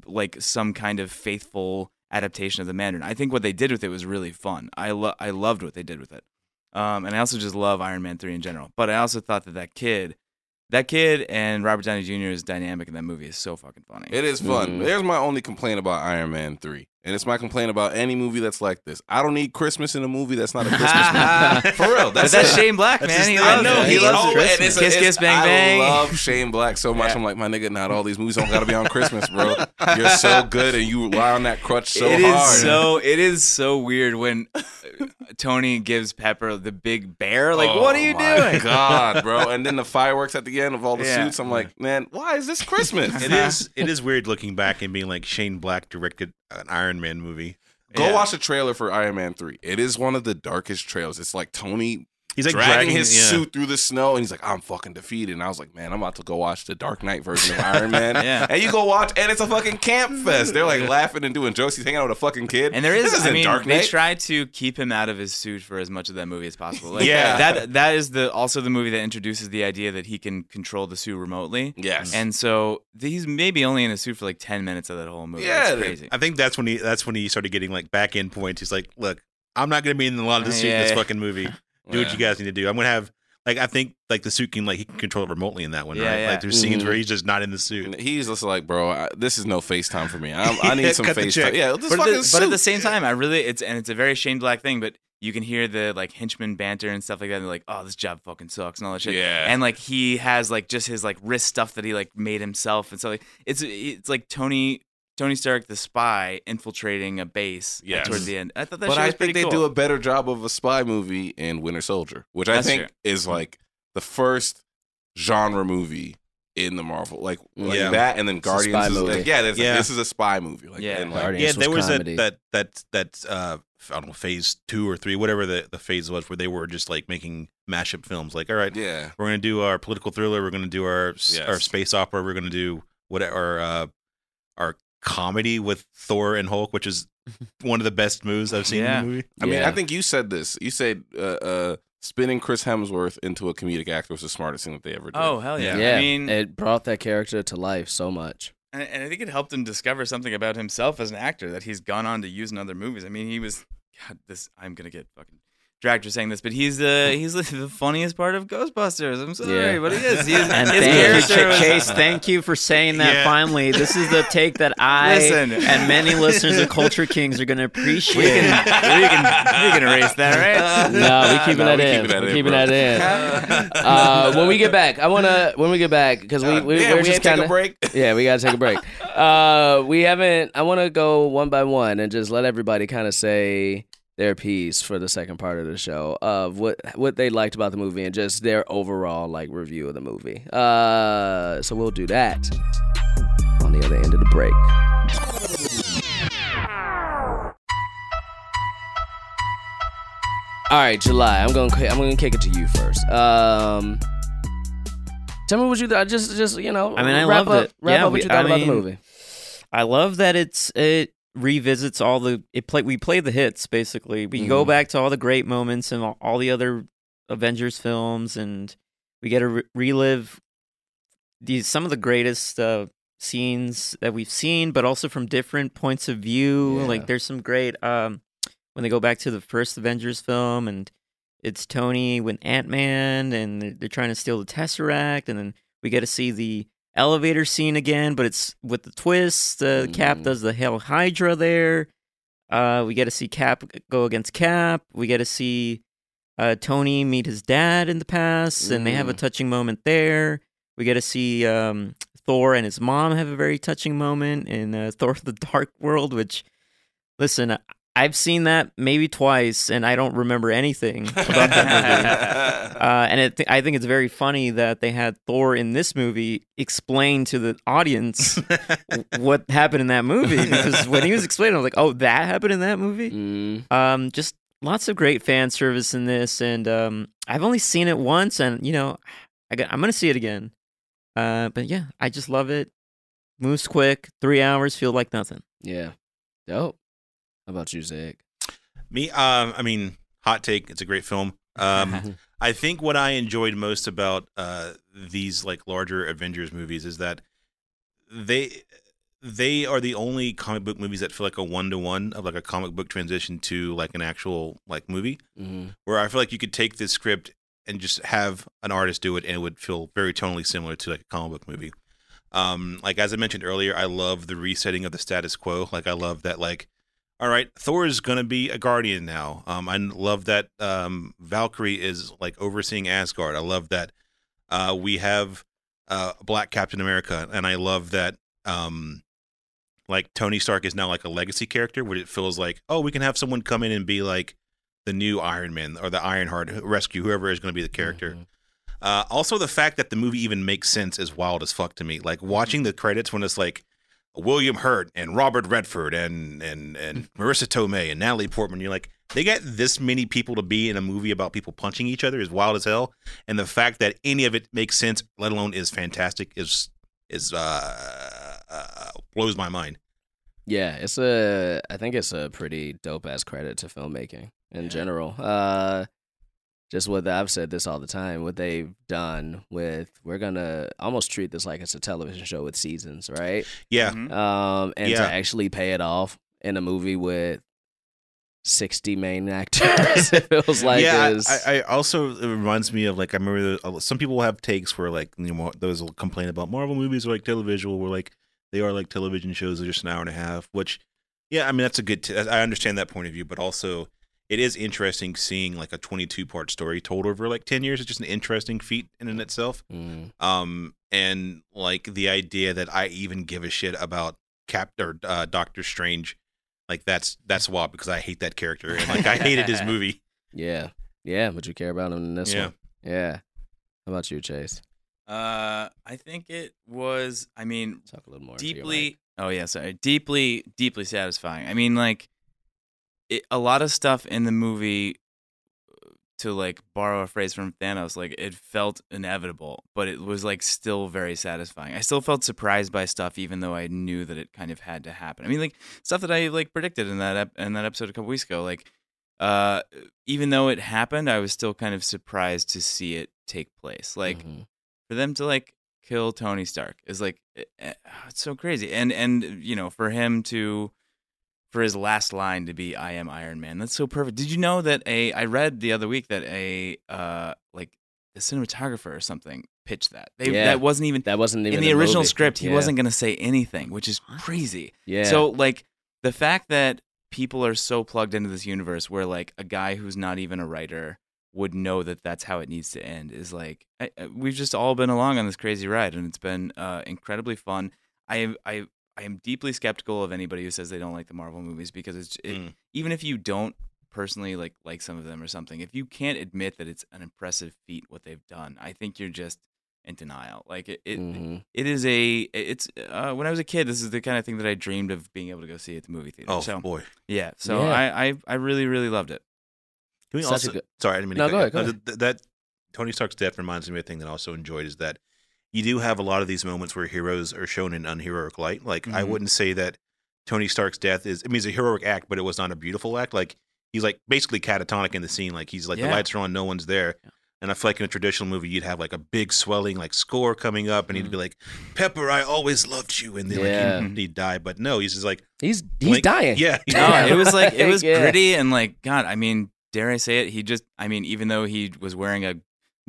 B: like some kind of faithful adaptation of the Mandarin. I think what they did with it was really fun. I lo- I loved what they did with it. Um, and I also just love Iron Man three in general. But I also thought that that kid, that kid, and Robert Downey Jr.'s dynamic in that movie is so fucking funny.
C: It is fun.
A: Mhm.
C: There's my only complaint about Iron Man 3. And it's my complaint about any movie that's like this. I don't need Christmas in a movie that's not a Christmas movie. For real. That's,
B: that's
C: it.
B: Shane Black,
D: That's
B: man. He loves
D: I know,
B: it.
D: he loves
C: oh, and
B: Christmas.
C: it's-
B: Kiss,
C: it's-
B: kiss, bang, bang.
C: I love Shane Black so much.
B: Yeah.
C: I'm like, my nigga, not all these movies don't got to be on Christmas, bro. You're so good and you rely on that crutch so
B: It is
C: hard.
B: so it is so weird when uh, Tony gives Pepper the big bear. Like, what are you
C: Oh my
B: doing?
C: God, bro. And then the fireworks at the end of all the
B: Yeah.
C: suits. I'm like, man, why is this Christmas?
D: It is it is weird looking back and being like Shane Black directed an Iron Man movie.
C: Go
B: Yeah.
C: watch the trailer for Iron Man 3. It is one of the darkest trailers. It's like Tony
D: He's like
C: dragging,
D: dragging,
C: his
D: yeah.
C: suit through the snow, and he's like, "I'm fucking defeated." And I was like, "Man, I'm about to go watch the Dark Knight version of Iron Man."
B: Yeah.
C: And you go watch, and it's a fucking camp fest. They're like laughing and doing jokes. He's hanging out with a fucking kid.
B: And there is,
C: this
B: I
C: isn't
B: mean,
C: Dark
B: they try to keep him out of his suit for as much of that movie as possible. Like,
C: Yeah.
B: that that is the also the movie that introduces the idea that he can control the suit remotely.
C: yes,
B: And so he's maybe only in a suit for like ten minutes of that whole movie.
C: Yeah,
B: it's crazy.
D: I think that's when he that's when he started getting like back end points. He's like, look, I'm not gonna be in a lot of the uh, suit in this
B: Yeah.
D: fucking movie. Do what you guys need to do. I'm gonna have like I think like the suit can like he can control it remotely in that one,
B: Yeah,
D: right?
B: yeah.
D: Like there's scenes
A: Mhm.
D: where he's just not in the suit.
C: And he's just like, bro, I, this is no FaceTime for me. I'm, I need some FaceTime. Yeah, this
B: But, the, but at the same time, I really it's and it's a very Shane Black thing, but you can hear the like henchman banter and stuff like that. And they're like, "Oh, this job fucking sucks" and all that shit.
C: Yeah.
B: And like he has like just his like wrist stuff that he like made himself, and so like it's it's like Tony Tony Stark the spy infiltrating a base
C: Yes.
B: towards the end. I thought that
C: but
B: shit
C: I think they
B: cool.
C: do a better job of a spy movie in Winter Soldier, which I
B: That's
C: think
B: true.
C: is like the first genre movie in the Marvel, like, like
D: Yeah.
C: that, and then
A: It's a spy
C: Guardians. Is
A: movie.
C: like, yeah, that's-
D: Yeah.
C: this is a spy movie. Like,
B: Yeah.
C: and like,
D: yeah, there was
A: comedy.
D: that that that that uh I don't know phase two or three, whatever the the phase was, where they were just like making mashup films. Like, all right,
C: yeah,
D: we're gonna do our political thriller, we're gonna do our
C: Yes.
D: our space opera, we're gonna do what our uh, our comedy with Thor and Hulk, which is one of the best moves I've seen
B: Yeah.
D: in the movie.
C: I mean, I think you said this. You said uh, uh, spinning Chris Hemsworth into a comedic actor was the smartest thing that they ever did.
B: Oh hell yeah!
A: Yeah,
B: I mean,
A: it brought that character to life so much.
B: and, and I think it helped him discover something about himself as an actor that he's gone on to use in other movies. I mean, he was God. This I'm gonna get fucking dragged for saying this, but he's uh he's the funniest part of Ghostbusters. I'm sorry,
A: Yeah.
B: but he is. He is
F: And
B: his
F: thank you,
B: character was-
F: Chase. Thank you for saying that.
D: Yeah.
F: Finally, this is the take that I
B: Listen.
F: and many listeners of Culture Kings are going to
B: We
F: appreciate.
B: can, we can we can erase that, right?
A: No, we keeping
C: No,
A: that
C: we
A: in.
C: keeping that
A: we
C: in,
A: keeping
C: bro.
A: that in. uh, when we get back, I wanna when we get back because we,
C: Uh,
A: we
C: yeah,
A: we're
C: we
A: just kind of
C: break.
A: yeah we gotta take a break. Uh, we haven't. I want to go one by one and just let everybody kind of say their piece for the second part of the show of what what they liked about the movie and just their overall like review of the movie. Uh, so we'll do that on the other end of the break. All right, July. I'm gonna I'm gonna kick it to you first. Um, tell me what you thought. Just just you know.
F: I mean, I loved
A: up,
F: it.
A: Wrap
F: yeah,
A: up what
F: we,
A: you thought
F: I
A: about the movie.
F: I love that it's it revisits all the it play we play the hits basically. We go
A: Mhm.
F: back to all the great moments and all, all the other Avengers films, and we get to re- relive these some of the greatest uh, scenes that we've seen, but also from different points of view.
A: Yeah.
F: Like there's some great um, when they go back to the first Avengers film and. It's Tony with Ant Man, and they're, they're trying to steal the Tesseract, and then we get to see the elevator scene again, but it's with the twist. Uh, Cap
A: Mhm.
F: does the Hail Hydra there. Uh, we get to see Cap go against Cap. We get to see uh, Tony meet his dad in the past, and they have a
A: Mm.
F: touching moment there. We get to see um, Thor and his mom have a very touching moment in uh, Thor: The Dark World. Which, listen, I've seen that maybe twice, and I don't remember anything about that movie. Uh, and it, I think it's very funny that they had Thor in this movie explain to the audience what happened in that movie because when he was explaining, I was like, "Oh, that happened in that movie."
A: Mm,
F: Um, just lots of great fan service in this, and um, I've only seen it once, and you know, I got, I'm gonna see it again. Uh, but yeah, I just love it. Moves quick, three hours feel like nothing.
A: yeah, dope. How about you, Zach?
D: Me, um, I mean, hot take. It's a great film. Um, I think what I enjoyed most about uh, these like larger Avengers movies is that they they are the only comic book movies that feel like a one to one of like a comic book transition to like an actual like movie.
A: hmm
D: Where I feel like you could take this script and just have an artist do it, and it would feel very tonally similar to like a comic book movie. Um, like as I mentioned earlier, I love the resetting of the status quo. Like I love that like all right, Thor is gonna be a guardian now. Um, I love that um, Valkyrie is like overseeing Asgard. I love that uh, we have uh, Black Captain America, and I love that um, like Tony Stark is now like a legacy character, where it feels like oh, we can have someone come in and be like the new Iron Man or the Ironheart rescue, whoever is going to be the character.
A: Mhm.
D: Uh, also, the fact that the movie even makes sense is wild as fuck to me. Like watching the credits when it's like William Hurt and Robert Redford and and and Marisa Tomei and Natalie Portman. You're like, they got this many people to be in a movie about people punching each other is wild as hell. And the fact that any of it makes sense, let alone is fantastic, is is uh, uh blows my mind.
A: Yeah, it's a. I think it's a pretty dope ass credit to filmmaking in general. Uh, just what I've said this all the time. What they've done with, we're gonna almost treat this like it's a television show with seasons, right?
D: Yeah,
B: Mhm.
A: Um, and
D: Yeah.
A: to actually pay it off in a movie with sixty main actors, it feels like
D: yeah.
A: is
D: I, I also it reminds me of like I remember the, some people have takes where like you know those will complain about Marvel movies are like televisual, where like they are like television shows, they're just an hour and a half. Which, yeah, I mean that's a good. T- I understand that point of view, but also it is interesting seeing like a 22 part story told over like 10 years. It's just an interesting feat in and itself.
A: Mm,
D: Um, and like the idea that I even give a shit about Cap or uh, Doctor Strange, like that's that's wild because I hate that character and like I hated his movie.
A: yeah, yeah. But you care about him in this
D: Yeah.
A: one, yeah. How about you, Chase?
B: Uh, I think it was. I mean,
A: Talk a little more. into your mic.
B: deeply oh yeah sorry deeply deeply satisfying i mean like it, a lot of stuff in the movie to like borrow a phrase from thanos like it felt inevitable but it was like still very satisfying i still felt surprised by stuff even though i knew that it kind of had to happen i mean like stuff that i like predicted in that ep- in that episode a couple weeks ago like uh even though it happened i was still kind of surprised to see it take place like
A: Mhm.
B: for them to like kill Tony Stark is like eh, eh, it's so crazy. And and you know, for him to for his last line to be I am Iron Man. That's so perfect. Did you know that a I read the other week that a uh like the cinematographer or something pitched that. They
A: Yeah.
B: that wasn't even
A: that wasn't even
B: in the original
A: movie.
B: script. He
A: Yeah.
B: wasn't going to say anything, which is crazy.
A: Yeah.
B: So like the fact that people are so plugged into this universe where like a guy who's not even a writer would know that that's how it needs to end is like I, I- we've just all been along on this crazy ride and it's been uh, incredibly fun. I I I am deeply skeptical of anybody who says they don't like the Marvel movies because it's it,
D: Mm.
B: even if you don't personally like like some of them or something, if you can't admit that it's an impressive feat what they've done, I think you're just in denial. Like it, it
A: Mhm.
B: it is a it's uh, when I was a kid, this is the kind of thing that I dreamed of being able to go see at the movie theater.
D: Oh
B: so
D: boy,
B: yeah, so
A: Yeah.
B: I, I I really really loved it.
D: Can we
A: Such
D: also?
A: good-
D: Sorry, I didn't mean
A: No,
D: to
A: go ahead, go
D: off. Uh, th- that Tony Stark's death reminds me of a thing that I also enjoyed is that you do have a lot of these moments where heroes are shown in unheroic light. Like I
B: Mhm.
D: wouldn't say that Tony Stark's death is. I mean, it's a heroic act, but it was not a beautiful act. Like he's like basically catatonic in the scene. Like he's like the lights are on, no one's there. And I feel like in a traditional movie, you'd have like a big swelling like score coming up, and he'd be like, "Pepper, I always loved you," and then
A: Yeah.
D: like he'd, he'd die. But no, he's just like
A: He's he's
D: blink-
A: dying.
D: Yeah,
B: No, it was like it was
A: Yeah.
B: gritty and like God. I mean, dare I say it? He just. I mean, even though he was wearing a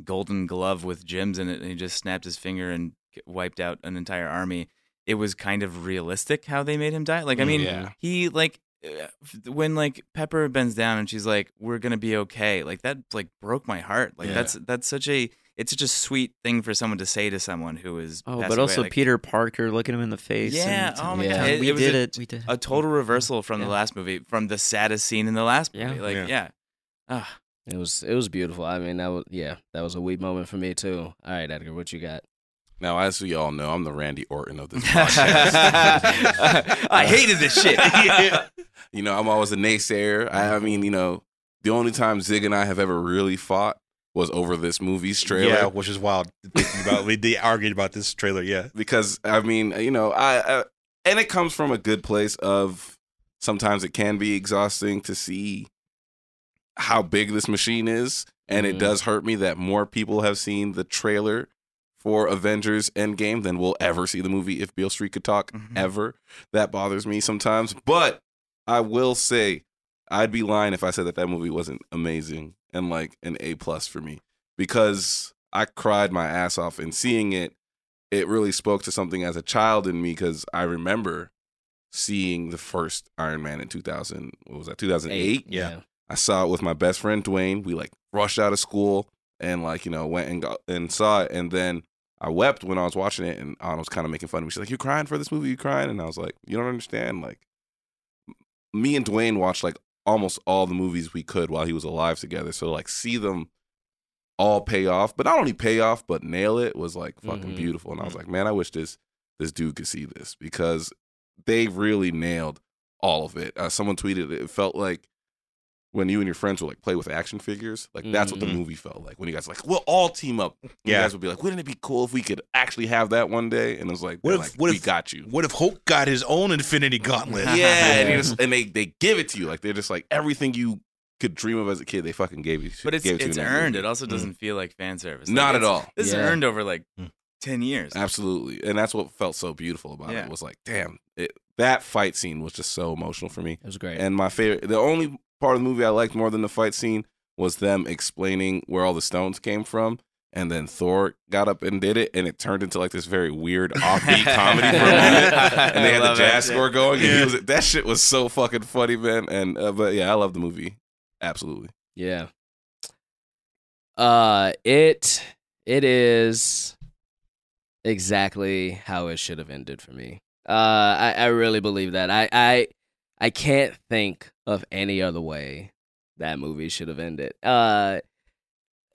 B: golden glove with gems in it, and he just snapped his finger and wiped out an entire army. It was kind of realistic how they made him die. Like, I mean,
C: Yeah.
B: he like uh, when like Pepper bends down and she's like, "We're gonna be okay." Like that, like broke my heart. Like
C: Yeah.
B: that's that's such a it's such a sweet thing for someone to say to someone who is.
F: Oh,
B: passed
F: but
B: away.
F: also
B: Like,
F: Peter Parker looking him in the face.
B: Yeah,
F: and
B: oh my
A: God,
F: "Yeah,
B: it-
F: we
B: it
F: did
B: a-
F: it. We did.
B: a total reversal from the last movie, from the saddest scene in the last
F: Yeah.
B: movie. Like,
D: Yeah.
B: yeah. Ah.
A: It was it was beautiful. I mean, that was yeah, that was a weak moment for me too. All right, Edgar, what you got?
C: Now, as we all know, I'm the Randy Orton of this podcast.
B: I hated this shit.
C: you know, I'm always a naysayer. I, I mean, you know, the only time Zig and I have ever really fought was over this movie's trailer.
D: yeah, which is wild. Thinking about we they argued about this trailer. Yeah,
C: because I mean, you know, I, I and it comes from a good place of sometimes it can be exhausting to see how big this machine is, and
A: Mhm.
C: it does hurt me that more people have seen the trailer for Avengers Endgame than will ever see the movie if Beale Street could talk
B: Mhm.
C: ever. That bothers me sometimes, but I will say I'd be lying if I said that that movie wasn't amazing and like an A plus for me because I cried my ass off and seeing it. It really spoke to something as a child in me because I remember seeing the first Iron Man in 2000. What was that? 2008.
D: Yeah.
C: I saw it with my best friend Dwayne. We like rushed out of school and like you know went and got and saw it, and then I wept when I was watching it, and Anna was kind of making fun of me. She's like, "You crying for this movie? You crying?" And I was like, "You don't understand. Like, me and Dwayne watched like almost all the movies we could while he was alive together. So like see them all pay off, but not only pay off, but nail it was like fucking
A: Mhm.
C: beautiful. And I was like, man, I wish this this dude could see this because they really nailed all of it. Uh, someone tweeted it, it felt like when you and your friends would like play with action figures, like that's what the
D: Mhm.
C: movie felt like. When you guys were like, we'll all team up. You
D: Yeah.
C: guys would be like, wouldn't it be cool if we could actually have that one day? And it was like,
D: What
C: they're
D: if-
C: like,
D: what
C: we
D: if-
C: got you.
D: What if Hulk got his own Infinity Gauntlet?
C: yeah, and, you just, and they they give it to you like they're just like everything you could dream of as a kid. They fucking gave you.
B: But it's
C: gave it to you
B: it's
C: in that
B: earned.
C: movie.
B: It also doesn't feel like fan service. Like,
C: Not at
B: it's-
C: all.
B: This is
A: Yeah.
B: earned over like
D: Mm.
B: ten years.
C: Absolutely, and that's what felt so beautiful about
B: Yeah.
C: it. Was like, damn, it, that fight scene was just so emotional for me.
A: It was great.
C: And my favorite, the only part of the movie I liked more than the fight scene was them explaining where all the stones came from. And then Thor got up and did it, and it turned into like this very weird offbeat comedy for a moment. And they had the jazz
B: shit.
C: score going, and he was that shit was so fucking funny, man. And uh, but yeah, I love the movie, absolutely.
A: Yeah. Uh it it is exactly how it should have ended for me. Uh I, I really believe that. I, I I can't think of any other way that movie should have ended. Uh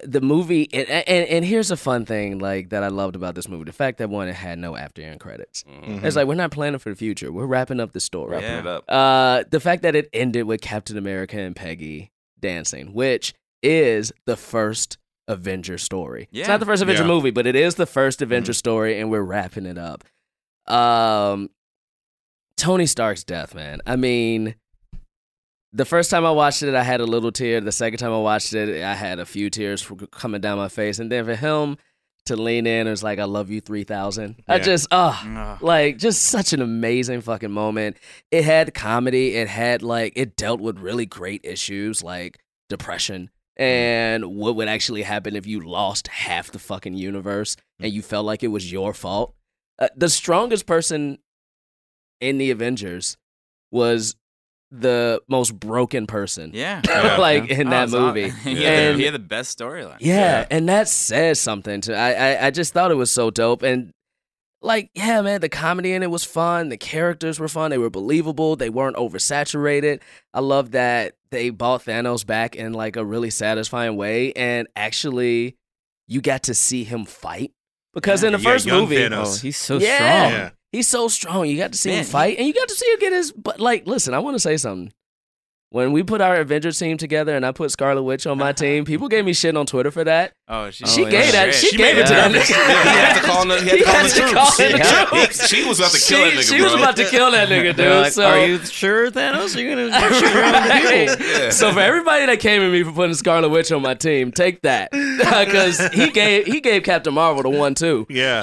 A: the movie and, and and here's a fun thing like that I loved about this movie. The fact that one it had no after end credits.
C: Mhm.
A: It's like we're not planning for the future. We're wrapping up the story.
C: Wrapping
B: Yeah.
C: it up.
A: Uh, the fact that it ended with Captain America and Peggy dancing, which is the first Avenger story.
B: Yeah.
A: It's not the first Avenger
D: Yeah.
A: movie, but it is the first Avenger story, and we're wrapping it up. Um, Tony Stark's death, man. I mean, the first time I watched it, I had a little tear. The second time I watched it, I had a few tears coming down my face, and then for him to lean in, it was like, "I love you, three thousand. I just, oh,
B: Ugh.
A: like just such an amazing fucking moment. It had comedy. It had like it dealt with really great issues like depression mm. and what would actually happen if you lost half the fucking universe mm. and you felt like it was your fault. Uh, the strongest person in the Avengers was the most broken person.
B: Yeah.
A: like in
B: Oh,
A: that
B: it's
A: movie.
B: he,
C: Yeah.
A: And-
B: he had the best storyline.
A: Yeah, and that says something to I, I I just thought it was so dope and like yeah man the comedy in it was fun the characters were fun they were believable they weren't oversaturated I love that they brought Thanos back in like a really satisfying way and actually you got to see him fight because in the
D: Yeah,
A: first
D: young
A: movie
D: Thanos.
F: Oh, he's so
A: Yeah.
F: strong.
A: He's so strong. You got to see
B: Man,
A: him fight and you got to see him get his but like listen I want to say something When we put our Avengers team together and I put Scarlet Witch on my team, people gave me shit on Twitter for that.
B: Oh, she,
A: she
F: yeah.
A: gave that.
B: Great.
A: She,
C: She
A: gave it to
C: it
A: that nigga.
C: Yeah, he had to call in the- he had to call in the troops.
A: call in the
C: Yeah.
A: troops.
C: She was about to kill that
A: She-
C: nigga,
A: She was about to kill that nigga, dude.
F: They're like,
A: so,
F: Are you sure, Thanos? Are you gonna shoot your own people?
C: Yeah.
A: so for everybody that came at me for putting Scarlet Witch on my team, take that because he gave he gave Captain Marvel the one too.
D: Yeah.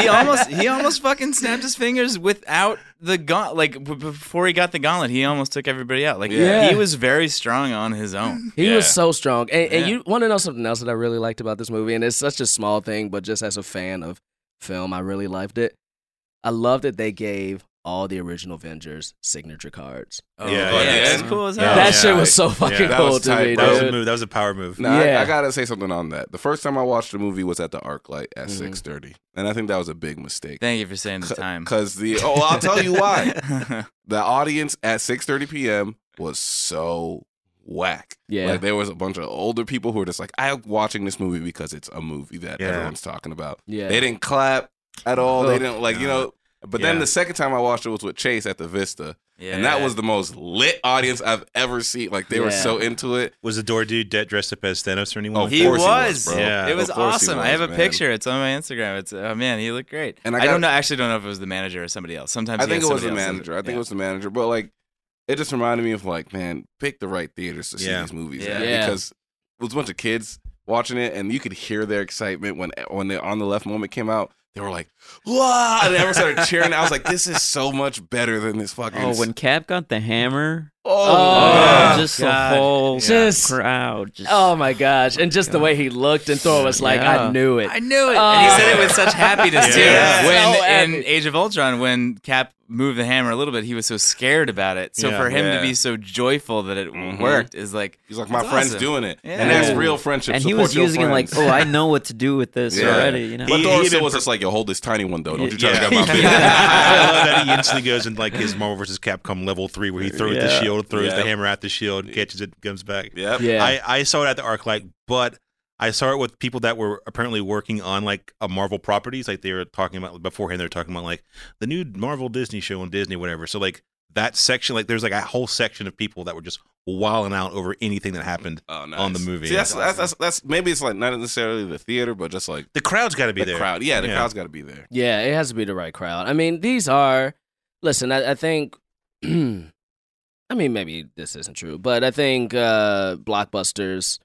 B: he almost he almost fucking snapped his fingers without the gauntlet. Like b- before he got the gauntlet, he almost took everybody out. Like
A: Yeah.
B: he was very strong on his own.
A: He
C: Yeah.
A: was so strong. And, and
B: Yeah.
A: you want to know something else that I really liked about this movie? And it's such a small thing, but just as a fan of film, I really loved it. I love that they gave all the original Avengers signature cards.
B: Oh,
D: Yeah,
B: yeah,
C: yeah.
B: it's cool as hell.
A: that
D: yeah.
A: shit was so fucking
D: Yeah.
A: Cool
C: was
A: to me,
C: bro.
D: That was a move. That was a power move.
C: Now,
A: Yeah.
C: I, I gotta say something on that. The first time I watched the movie was at the ArcLight at
A: Mhm.
C: six thirty, and I think that was a big mistake.
B: Thank you for saying the time.
C: Because the oh, I'll tell you why. the audience at six thirty p.m. was so whack.
A: Yeah.
C: like there was a bunch of older people who were just like, "I'm watching this movie because it's a movie that
D: Yeah.
C: everyone's talking about."
A: Yeah.
C: They didn't clap at all. They didn't like you know. But then
D: Yeah.
C: the second time I watched it was with Chase at the Vista,
B: yeah.
C: and that was the most lit audience I've ever seen. Like they were so into it.
D: Was the door dude de- dressed up as Thanos or anyone?
C: Oh, Of
B: he
C: course
B: was.
C: he was, bro.
D: Yeah.
B: It was
C: Of course he
B: awesome. I have a
C: man.
B: picture. It's on my Instagram. It's oh man, he looked great.
C: And I
B: I, don't
C: got-
B: know. Actually, don't know if it was the manager or somebody else. Sometimes
C: I think it was the
B: somebody else.
C: manager. I think
B: Yeah.
C: it was the manager. But like, it just reminded me of like, man, pick the right theaters to see
D: Yeah.
C: these movies.
B: Yeah.
A: Yeah.
C: Because it was a bunch of kids watching it, and you could hear their excitement when when the on the left moment came out. They were like, "Wow!" and everyone started cheering. I was like, "This is so much better than this fucking."
F: Oh, when Cap got the hammer,
C: oh,
A: Oh,
C: man.
F: just
B: God.
F: the whole
A: Just-
F: crowd. Just,
A: Oh my gosh! And oh, just the way he looked and Thor was like,
F: Yeah.
A: "I knew it."
B: I knew it.
A: Oh.
B: and he said it with such happiness too.
D: Yeah.
B: When
A: So
B: in. Age of Ultron, when Cap moved the hammer a little bit, he was so scared about it. So
D: Yeah.
B: for him
C: Yeah.
B: to be so joyful that it
C: Mhm.
B: worked is like
C: He's like, "My
B: That's
C: friend's
B: awesome.
C: doing it,"
B: Yeah.
C: and that's real friendship.
F: and he
C: Support
F: was
C: your
F: using it like, oh, I know what to do with this
C: Yeah.
F: already. You know,
C: But
D: He- he even
C: was
D: per-
C: just like, "Yo, hold this tiny one though. Don't you try
D: Yeah.
C: to get my big
D: I
C: one."
D: love that he instantly goes in like his Marvel vs. Capcom level three, where he throws the
F: Yeah.
D: shield, throws
C: Yeah.
D: the hammer at the shield, catches it, comes back.
C: Yep.
A: Yeah.
D: I, I saw it at the arc ArcLight, but I saw it with people that were apparently working on like a Marvel properties. Like they were talking about beforehand, they were talking about like the new Marvel Disney show on Disney, whatever. So like that section, like there's like a whole section of people that were just wilding out over anything that happened.
C: Oh, nice.
D: On the movie.
C: See, that's, that's, that's that's maybe it's like not necessarily the theater, but just like
D: The crowd's got to be
C: the
D: there.
C: crowd. Yeah, the
D: Yeah.
C: crowd's got to be there.
A: Yeah, it has to be the right crowd. I mean, these are. Listen, I, I think. I mean, maybe this isn't true, but I think uh, blockbusters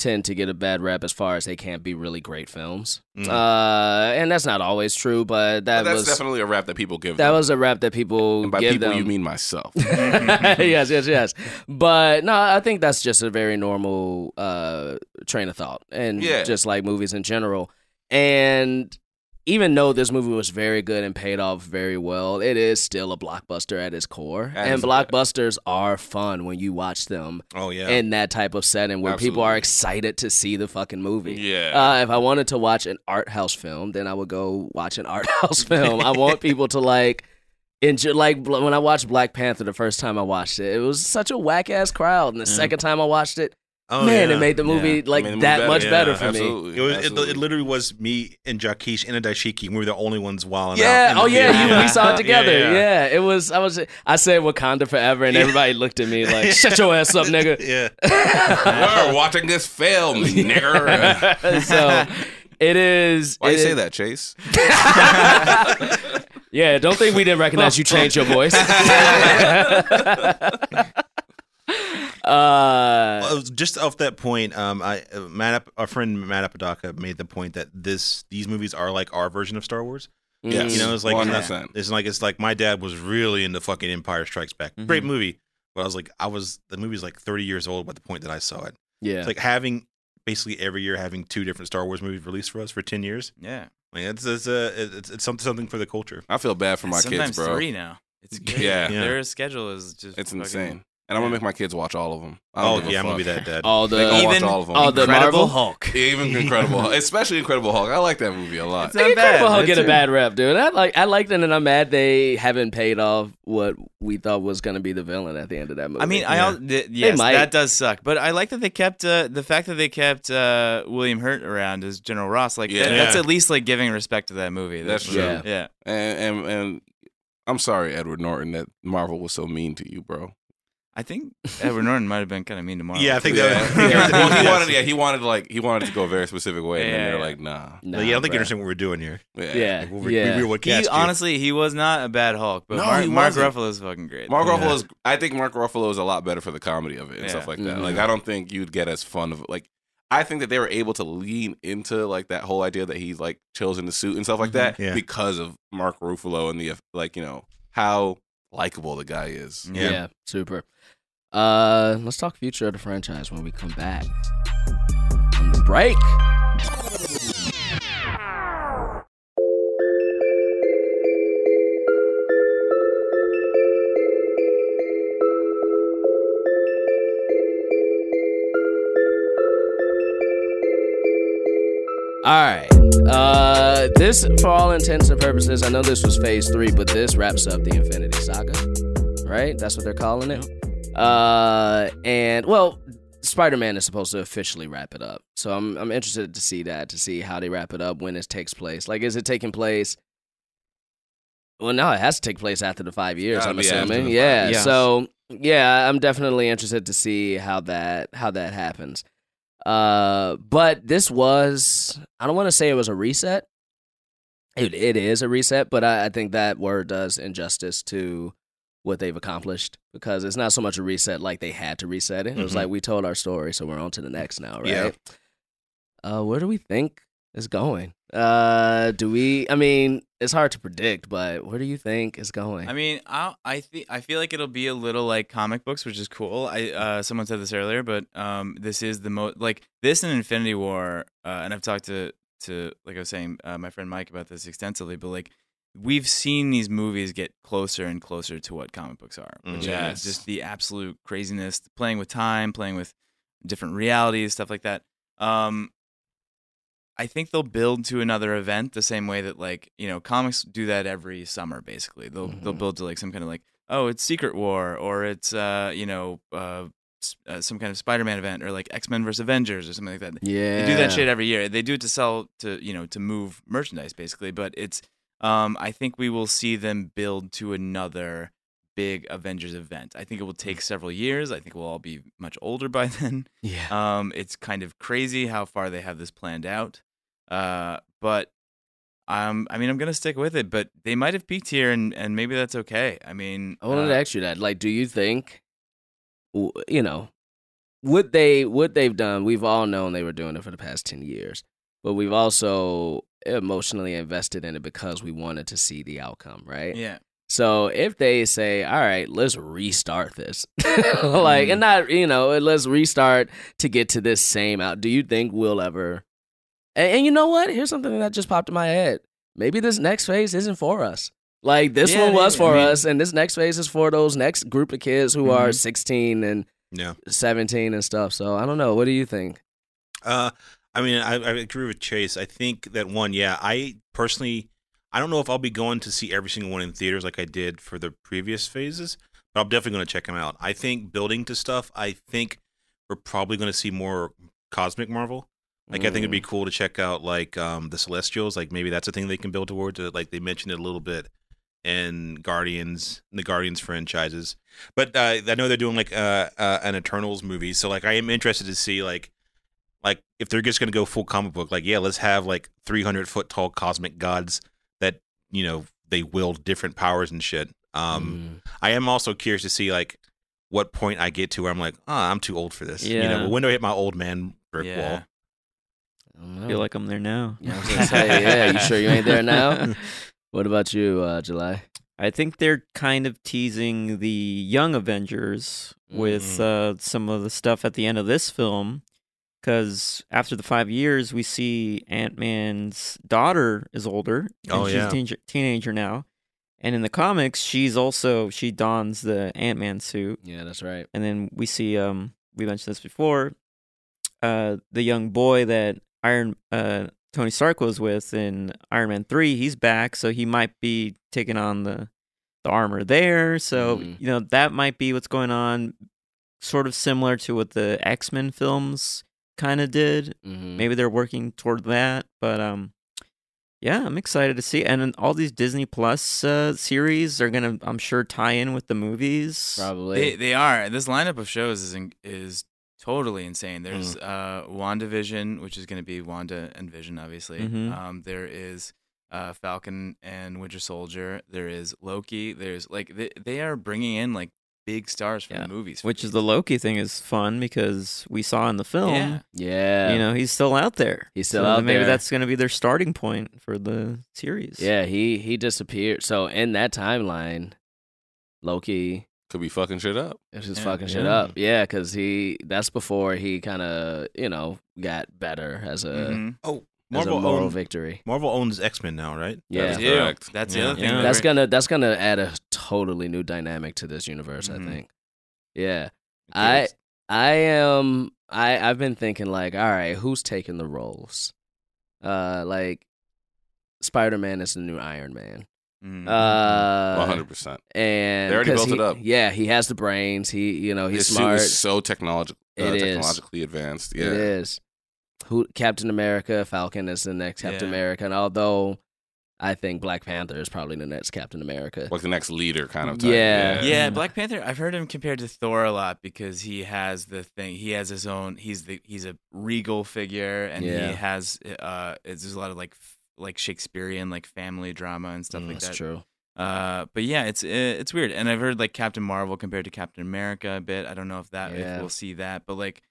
A: tend to get a bad rep as far as they can't be really great films.
D: Mm.
A: Uh, and that's not always true, but that
C: But that's
A: was
C: definitely a rap that people give.
A: that
C: them.
A: was a rap that people
C: and by people
A: them.
C: you mean myself.
A: yes, yes, yes. But no, I think that's just a very normal uh, train of thought, and
C: Yeah.
A: just like movies in general. And even though this movie was very good and paid off very well, it is still a blockbuster at its core.
C: That
A: and blockbusters are fun when you watch them
D: Oh yeah.
A: in that type of setting where people are excited to see the fucking movie.
C: yeah.
A: Uh, if I wanted to watch an art house film, then I would go watch an art house film. I want people to like enjoy. Like when I watched Black Panther the first time I watched it, it was such a whack ass crowd, and the
F: Yeah.
A: second time I watched it,
D: oh,
A: man,
D: yeah.
A: it made the movie
C: Yeah.
A: like
C: I mean, the
A: that
C: movie
A: much
D: better.
A: better
D: Yeah,
A: for me.
D: It, was, it,
C: Absolutely.
D: it literally was me and Jaquish and a dashiki. We were the only ones wilding
A: Yeah.
D: out. in oh, the
A: Oh yeah.
D: theater.
A: You, we saw it together.
D: Yeah,
A: Yeah,
D: yeah.
A: It was. I was. I said Wakanda forever, and everybody looked at me like, "Shut your ass up, nigga."
D: Yeah.
C: We're watching this film, nigger.
A: so it is.
C: Why
A: it
C: you say that, Chase?
A: Yeah, don't think we didn't recognize you changed your voice. Uh,
D: just off that point, um, I uh, Matt, Ap- our friend Matt Apodaca made the point that this these movies are like our version of Star Wars.
C: Yes.
D: You know, it's like
C: 100%.
D: it's like it's like my dad was really into fucking Empire Strikes Back.
F: Mhm.
D: Great movie, but I was like, I was the movie's like thirty years old by the point that I saw it.
A: yeah.
D: It's like having basically every year having two different Star Wars movies released for us for ten years.
B: yeah.
D: Like it's it's a it's, it's something something for the culture.
C: I feel bad for my
B: Sometimes
C: kids, bro.
B: three now. It's good.
C: Yeah.
D: Yeah.
B: Their schedule is just
C: It's
B: fucking-
C: insane. And I'm gonna make my kids watch all of them. I don't
D: Oh
C: give a
D: yeah, I'm gonna be that dad.
A: all
C: They gonna
A: the
C: watch
B: Even-
C: all of them.
A: all the
B: Incredible
A: Marvel
B: Hulk.
C: Even Incredible Hulk, especially Incredible Hulk. I like that movie a lot.
B: It's not
A: Incredible
B: bad.
A: Hulk get a bad rep, dude. I like I like that, and I'm mad they haven't paid off what we thought was gonna be the villain at the end of that movie.
B: I mean, I
D: Yeah.
B: al- th- yes,
A: might.
B: that does suck. But I like that they kept uh, the fact that they kept uh, William Hurt around as General Ross. Like
C: Yeah.
B: that- that's
D: Yeah.
B: at least like giving respect to that movie.
C: That's true.
A: Yeah.
B: Yeah.
C: And, and and I'm sorry, Edward Norton, that Marvel was so mean to you, bro.
B: I think Edward Norton might have been kind of mean to Marvel.
D: Yeah, I think
B: too.
D: that-
C: Yeah.
D: Yeah.
C: well, he wanted, yeah, he wanted like he wanted to go a very specific way, and then they're
B: yeah.
C: like, nah.
A: Nah,
D: yeah, I don't think
A: bruh.
D: you understand what we're doing here.
A: Yeah,
D: Like, we,
A: yeah.
D: we, we would
B: He
D: cast
B: honestly, he was not a bad Hulk, but
C: No,
B: Mark, Mark. Ruffalo is fucking great.
C: Mark
D: Yeah.
C: Ruffalo is. I think Mark Ruffalo is a lot better for the comedy of it and
B: Yeah.
C: stuff like that.
A: Mhm.
C: Like I don't think you'd get as fun of like. I think that they were able to lean into like that whole idea that he's like chills in the suit and stuff like that
D: Yeah.
C: because of Mark Ruffalo and the like you know how likable the guy is.
A: Yeah.
D: Yeah.
A: super. Uh, let's talk future of the franchise when we come back from the break. All right. Uh, this, for all intents and purposes, I know this was phase three, but this wraps up the Infinity Saga, right? That's what they're calling it. Uh, and well, Spider-Man is supposed to officially wrap it up, so I'm I'm interested to see that, to see how they wrap it up, when it takes place. Like, is it taking place? Well, no, it has to take place after the five years. I'm assuming. Yeah.
F: years.
A: So yeah, I'm definitely interested to see how that how that happens. Uh, but this was I don't want to say it was a reset. It it is a reset, but I, I think that word does injustice to what they've accomplished because it's not so much a reset like they had to reset it. It was
D: Mhm.
A: like we told our story, so we're on to the next now, right?
D: Yeah.
A: Uh, where do we think it's going? Uh, do we? I mean, it's hard to predict, but where do you think it's going?
B: I mean, I I think I feel like it'll be a little like comic books, which is cool. I uh, someone said this earlier, but um, this is the most like this and Infinity War, uh, and I've talked to to like I was saying, uh, my friend Mike about this extensively, but like we've seen these movies get closer and closer to what comic books are, which
C: Yes.
B: is just the absolute craziness, playing with time, playing with different realities, stuff like that. Um, I think they'll build to another event the same way that like you know comics do that every summer. Basically, they'll they'll
A: Mhm.
B: build to like some kind of like oh it's Secret War or it's uh you know uh, uh some kind of Spider-Man event or like X-Men versus Avengers or something like that.
A: yeah,
B: They do that shit every year. They do it to sell to you know to move merchandise basically, but it's um I think we will see them build to another big Avengers event. I think it will take several years. I think we'll all be much older by then.
A: Yeah,
B: Um, it's kind of crazy how far they have this planned out. Uh, but um, I mean, I'm gonna stick with it. But they might have peaked here, and and maybe that's okay. I mean,
A: I wanted
B: uh,
A: to ask you that. Like, do you think, you know, what they what they've done? We've all known they were doing it for the past ten years, but we've also emotionally invested in it because we wanted to see the outcome, right?
B: yeah,
A: So if they say, "All right, let's restart this," like, and not you know, let's restart to get to this same out. Do you think we'll ever? And, and you know what? Here's something that just popped in my head. Maybe this next phase isn't for us. Like this
B: Yeah,
A: one was
B: maybe. I
A: for
B: mean-
A: us, and this next phase is for those next group of kids who are
B: Mhm.
A: 16 and
D: Yeah.
A: 17 and stuff. So I don't know. What do you think?
D: Uh, I mean, I, I agree with Chase. I think that one, yeah, I personally, I don't know if I'll be going to see every single one in theaters like I did for the previous phases, but I'm definitely going to check them out. I think building to stuff, I think we're probably going to see more cosmic Marvel. Like, I think it'd be cool to check out like um the Celestials. Like, maybe that's a thing they can build towards. Like they mentioned it a little bit in Guardians, the Guardians franchises. But uh, I know they're doing like uh, uh, an Eternals movie, so like I am interested to see like like if they're just gonna go full comic book, like yeah, let's have like 300 foot tall cosmic gods that you know they wield different powers and shit. Um,
A: Mm.
D: I am also curious to see like what point I get to where I'm like, ah, I'm too old for this. You
F: Yeah.
D: know, when do I hit my old man brick
B: yeah.
D: wall?
A: I
F: I feel like I'm there now.
A: Yeah, I was gonna say, yeah. You sure you ain't there now? What about you, uh, July?
F: I think they're kind of teasing the young Avengers with
A: Mm.
F: uh, some of the stuff at the end of this film. Because after the five years, we see Ant Man's daughter is older. And
D: Oh,
F: she's
D: yeah.
F: a teenager, teenager now. And in the comics, she's also, she dons the Ant Man suit.
A: Yeah, that's right.
F: And then we see, um, we mentioned this before, uh, the young boy that Iron uh, Tony Stark was with in Iron Man three. He's back, so he might be taking on the the armor there. So
A: Mhm.
F: you know that might be what's going on. Sort of similar to what the X Men films kind of did.
A: Mm-hmm.
F: Maybe they're working toward that, but um, Yeah, I'm excited to see. And all these Disney Plus uh, series are gonna, I'm sure, tie in with the movies.
A: Probably.
B: They they are. This lineup of shows is in, is totally insane. There's uh WandaVision, which is going to be Wanda and Vision, obviously.
F: Mhm.
B: Um, there is uh Falcon and Winter Soldier. There is Loki. There's like they, they are bringing in like big stars from
F: Yeah.
B: the movies,
F: Which is the Loki thing is fun because we saw in the film,
B: Yeah.
A: yeah.
F: you know, he's still out there.
A: He's still
F: So
A: out
F: maybe
A: there.
F: that's going to be their starting point for the series.
A: Yeah, he he disappeared. So in that timeline, Loki
C: Could be fucking shit up.
A: is just
B: Yeah.
A: fucking shit
F: Yeah.
A: up. Yeah, because he that's before he kind of you know got better as a
B: Mhm.
D: Oh,
A: as a
D: Marvel
A: moral
D: owns,
A: victory.
D: Marvel owns X Men now, right?
A: Yeah,
C: That is
B: Ew.
C: correct.
B: That's the
D: Yeah.
B: other thing.
F: Yeah.
A: that's gonna that's gonna add a totally new dynamic to this universe.
B: Mhm.
A: I think. Yeah, I I am I I've been thinking like, all right, who's taking the roles? Uh, like Spider Man is the new Iron Man.
B: Mhm.
A: Uh,
C: One hundred percent.
A: and
C: They already built
A: he-
C: it up.
A: Yeah, he has the brains. He, you know, he's
C: His
A: smart.
C: is so technological, uh,
A: It is.
C: technologically advanced. Yeah,
A: It is. Who Captain America, Falcon is the next Captain
B: Yeah.
A: America, and although I think Black Panther is probably the next Captain America.
C: like the next leader kind of. Type.
A: Yeah.
B: Yeah,
F: Mhm.
B: Black Panther. I've heard him compared to Thor a lot because he has the thing. He has his own. He's the he's a regal figure, and
A: Yeah.
B: he has uh. It's, there's a lot of like like Shakespearean like family drama and stuff
A: Mm,
B: like
A: that's
B: that.
A: That's true.
B: Uh, but yeah, it's uh, it's weird, and I've heard like Captain Marvel compared to Captain America a bit. I don't know if that
A: Yeah.
B: if we'll see that, but like,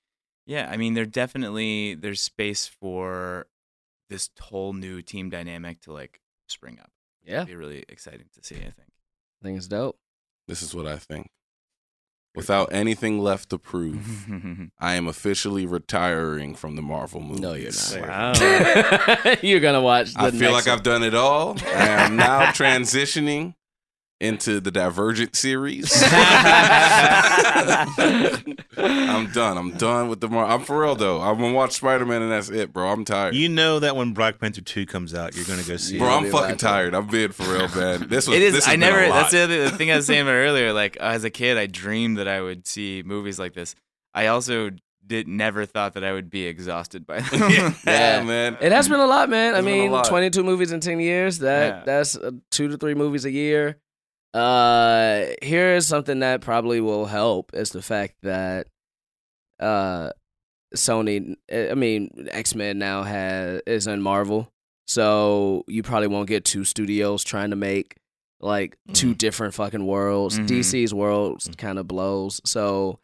B: yeah, I mean, there definitely there's space for this whole new team dynamic to like spring up.
A: Yeah,
B: It'd be really exciting to see. I think.
A: I think it's dope.
C: This is what I think. Without anything left to prove, I am officially retiring from the Marvel movies.
A: No, you're not.
F: Wow.
A: You're gonna watch. The
C: I feel
A: next
C: like I've done it all. I am now transitioning into the Divergent series. I'm done. I'm done with the Mar. I'm for real though. I'm gonna watch Spider Man and that's it, bro. I'm tired.
D: You know that when Black Panther two comes out, you're gonna go see
C: bro,
D: it.
C: I'm fucking
A: that's-
C: tired. I'm being for real, man. This was.
B: It is.
C: This has
B: I never. That's the other the thing I was saying about earlier. Like as a kid, I dreamed that I would see movies like this. I also did never thought that I would be exhausted by them.
C: yeah,
A: Yeah.
C: man.
A: It has been a lot, man. I
C: It's been a
A: mean, 22 movies in 10 years. That
B: Yeah.
A: that's uh, two to three movies a year. Uh, here is something that probably will help is the fact that uh, Sony. I mean, X Men now has is in Marvel, so you probably won't get two studios trying to make like two different fucking worlds.
B: Mhm.
A: DC's world kind of blows, so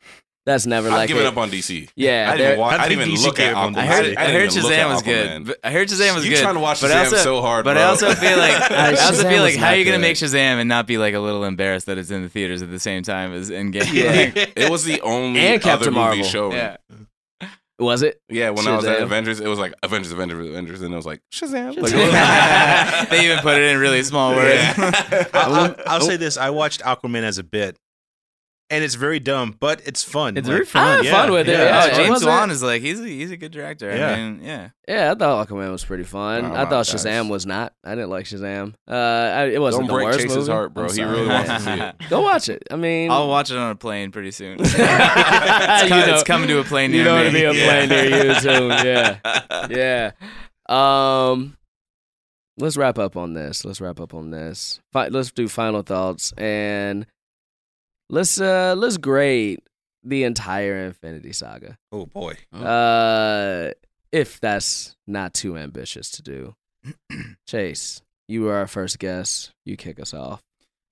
A: that's never like
C: I've
A: like
C: given
A: a-
C: up on DC.
A: Yeah,
C: I didn't, even watch,
D: I
C: I didn't even
D: DC
C: look at
D: gave
C: Aquaman.
B: I heard.
C: didn't
B: I heard Shazam was
C: Aquaman.
B: good. I heard Shazam was good.
C: You trying to watch
B: but
C: Shazam
B: I also,
C: so hard,
B: But I also feel like I also
A: Shazam
B: feel like how are
A: not
B: you gonna make Shazam and not be like a little embarrassed that it's in the theaters at the same time as Endgame?
A: Yeah.
C: It was the only
A: And
C: other
A: Captain
C: movie
A: Marvel.
C: showing.
B: yeah.
A: was it?
C: Yeah, when I was at Avengers, it was like Avengers, Avengers, Avengers, and it was like Shazam. Like,
B: they even put it in really small words.
C: Yeah.
D: I'll, I'll, I'll say this: I watched Aquaman as a bit, and it's very dumb, but it's fun.
F: It's
D: Like,
F: very
A: I
F: fun.
A: had
D: yeah,
A: fun with it.
D: yeah.
A: Yeah,
B: Oh, James Wan is like he's a, he's a good director.
D: Yeah.
B: I mean, yeah.
A: Yeah, I thought Aquaman was pretty fun.
C: Oh
A: I
C: my
A: thought
C: gosh.
A: Shazam was not. I didn't like Shazam. Uh, I, it wasn't
C: Don't
A: the
C: break
A: worst
C: Chase's
A: movie.
C: heart, bro. He really wants to see it.
A: Go watch it. I mean,
B: I'll watch it on a plane pretty soon. it's,
A: You
B: coming,
A: know-
B: it's coming to a plane near
A: you know
B: me.
A: to be a plane
C: Yeah.
A: near you soon. Yeah, yeah. Um, let's wrap up on this. Let's wrap up on this. Fi- let's do final thoughts and let's uh let's grade the entire Infinity Saga.
D: Oh boy,
A: Uh, if that's not too ambitious to do. Chase, you were our first guest. You kick us off.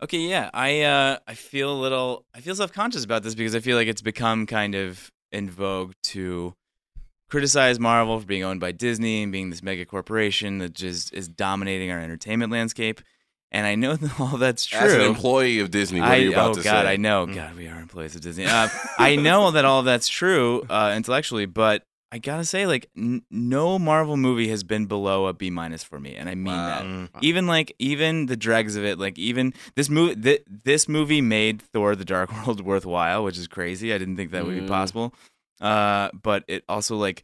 B: Okay, yeah. I uh I feel a little I feel self-conscious about this because I feel like it's become kind of in vogue to criticize Marvel for being owned by Disney and being this mega corporation that just is dominating our entertainment landscape. And I know that all that's true.
C: As an employee of Disney, what
B: I,
C: are you about
B: oh
C: to
B: God,
C: say?
B: I know. God, we are employees of Disney. Uh, I know that all that's true uh, intellectually, but I gotta say, like, n- no Marvel movie has been below a B minus for me, and I mean that.
D: Mm.
B: Even like, even the dregs of it, like, even this movie, th- this movie made Thor: The Dark World worthwhile, which is crazy. I didn't think that would be
A: Mm.
B: possible. Uh, but it also like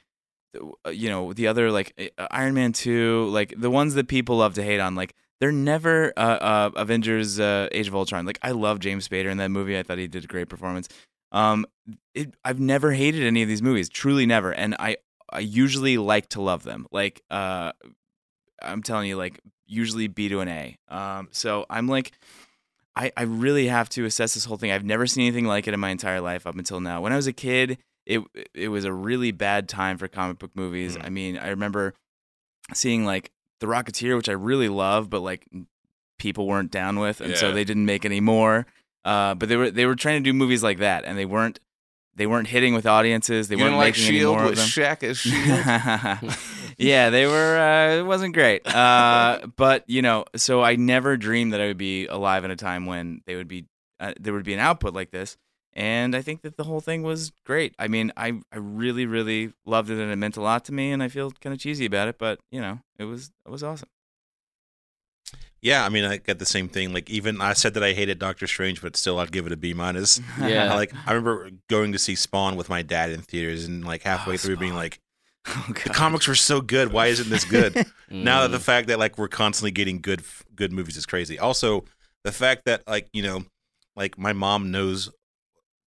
B: uh, you know the other like uh, Iron Man two, like the ones that people love to hate on, like they're never uh, uh, Avengers uh, Age of Ultron. Like I love James Spader in that movie. I thought he did a great performance. Um, it, I've never hated any of these movies, truly never, and I I usually like to love them. Like uh, I'm telling you, like usually B to an A. Um, so I'm like, I I really have to assess this whole thing. I've never seen anything like it in my entire life up until now. When I was a kid, it it was a really bad time for comic book movies.
D: Mm.
B: I mean, I remember seeing like The Rocketeer, which I really love, but like people weren't down with, and so they didn't make any more. Uh, but they were they were trying to do movies like that, and they weren't they weren't hitting with audiences. They
C: you
B: weren't
C: like
B: making any more
C: with
B: of them.
C: Shaq as Steel.
B: yeah, they were. Uh, it wasn't great. Uh, but you know, so I never dreamed that I would be alive in a time when they would be uh, there would be an output like this. And I think that the whole thing was great. I mean, I I really really loved it, and it meant a lot to me. And I feel kind of cheesy about it, but you know, it was it was awesome.
D: Yeah, I mean, I get the same thing. Like, even I said that I hated Doctor Strange, but still, I'd give it a B minus.
A: Yeah.
D: like, I remember going to see Spawn with my dad in theaters, and like halfway
B: Oh,
D: through, being like,
B: Oh,
D: "The comics were so good. Why isn't this good?" now that the
A: Mm.
D: fact that like we're constantly getting good good movies is crazy. Also, the fact that like you know, like my mom knows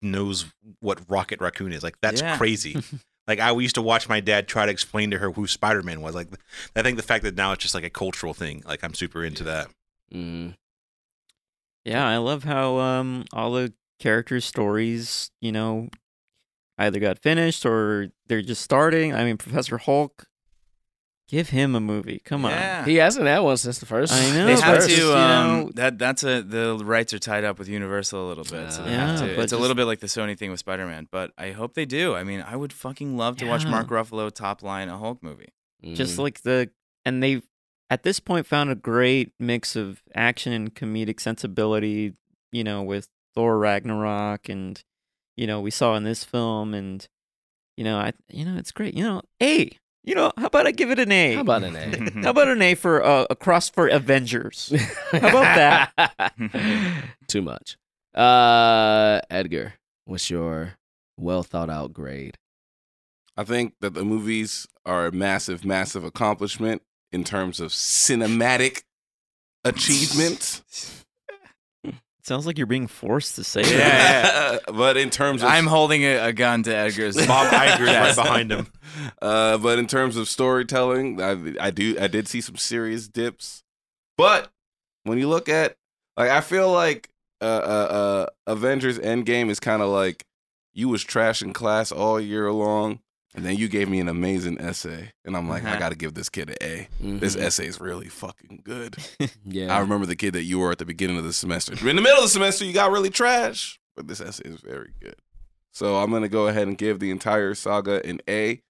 D: knows what Rocket Raccoon is. Like that's
B: Yeah.
D: crazy. like I used to watch my dad try to explain to her who Spider Man was. Like I think the fact that now it's just like a cultural thing. Like I'm super into that.
A: Mm.
F: Yeah, I love how um all the characters' stories, you know, either got finished or they're just starting. I mean, Professor Hulk, give him a movie. Come on.
B: Yeah.
A: He hasn't had one since the first.
F: I know,
B: They
A: his
B: have
A: first.
F: just,
B: to.
F: you
B: Um,
F: know-
B: that that's a the rights are tied up with Universal a little bit, so they
A: Yeah,
B: have to.
F: but
B: It's a little bit like the Sony thing with Spider Man, but I hope they do. I mean, I would fucking love to watch Mark Ruffalo top line a Hulk movie.
F: Just
A: Mhm.
F: like the and they've at this point found a great mix of action and comedic sensibility, you know, with Thor Ragnarok and you know, we saw in this film and you know, I you know, it's great. You know, A. You know, how about I give it an A?
A: How about an A?
F: How about an A for uh, cross for Avengers? How about
A: that? Too much. Uh, Edgar, what's your well thought out grade?
C: I think that the movies are a massive, massive accomplishment in terms of cinematic achievement.
F: Sounds like you're being forced to say
B: Yeah,
F: that.
B: yeah.
C: but in terms of
B: I'm holding a, a gun to Edgar's.
D: Bob Iger's right behind him.
C: Uh, but in terms of storytelling, I, I do I did see some serious dips. But when you look at like, I feel like uh, uh, uh Avengers Endgame is kind of like you was trash in class all year long, and then you gave me an amazing essay, and I'm like, I
B: Uh-huh.
C: got to give this kid an A. This
A: Mhm.
C: essay is really fucking good.
A: yeah.
C: I remember the kid that you were at the beginning of the semester. In the middle of the semester, you got really trash, but this essay is very good. So I'm gonna go ahead and give the entire saga an A,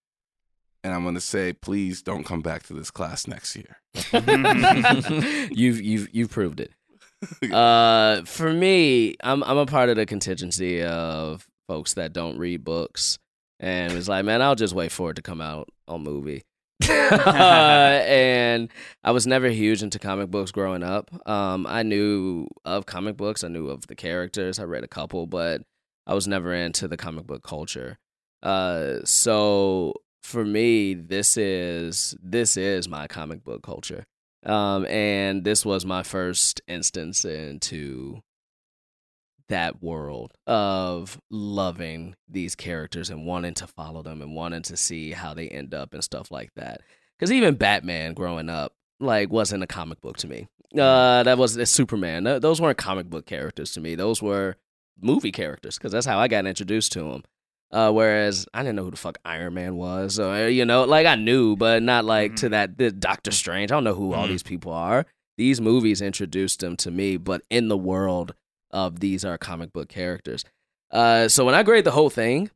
C: and I'm gonna say, please don't come back to this class next year.
A: you've you've you've proved it. Uh, for me, I'm I'm a part of the contingency of folks that don't read books, and it's like, man, I'll just wait for it to come out on movie. Uh, and I was never huge into comic books growing up. Um, I knew of comic books, I knew of the characters, I read a couple, but I was never into the comic book culture. Uh, so for me, this is this is my comic book culture. Um, and this was my first instance into that world of loving these characters and wanting to follow them and wanting to see how they end up and stuff like that. Because even Batman growing up, like, wasn't a comic book to me. Uh, that was Superman. Those weren't comic book characters to me. Those were movie characters because that's how I got introduced to them. Uh, whereas I didn't know who the fuck Iron Man was, or you know, like I knew, but not like to that the Doctor Strange. I don't know who all
D: Mhm.
A: these people are. These movies introduced them to me, but in the world of these are comic book characters. Uh, so when I grade the whole thing,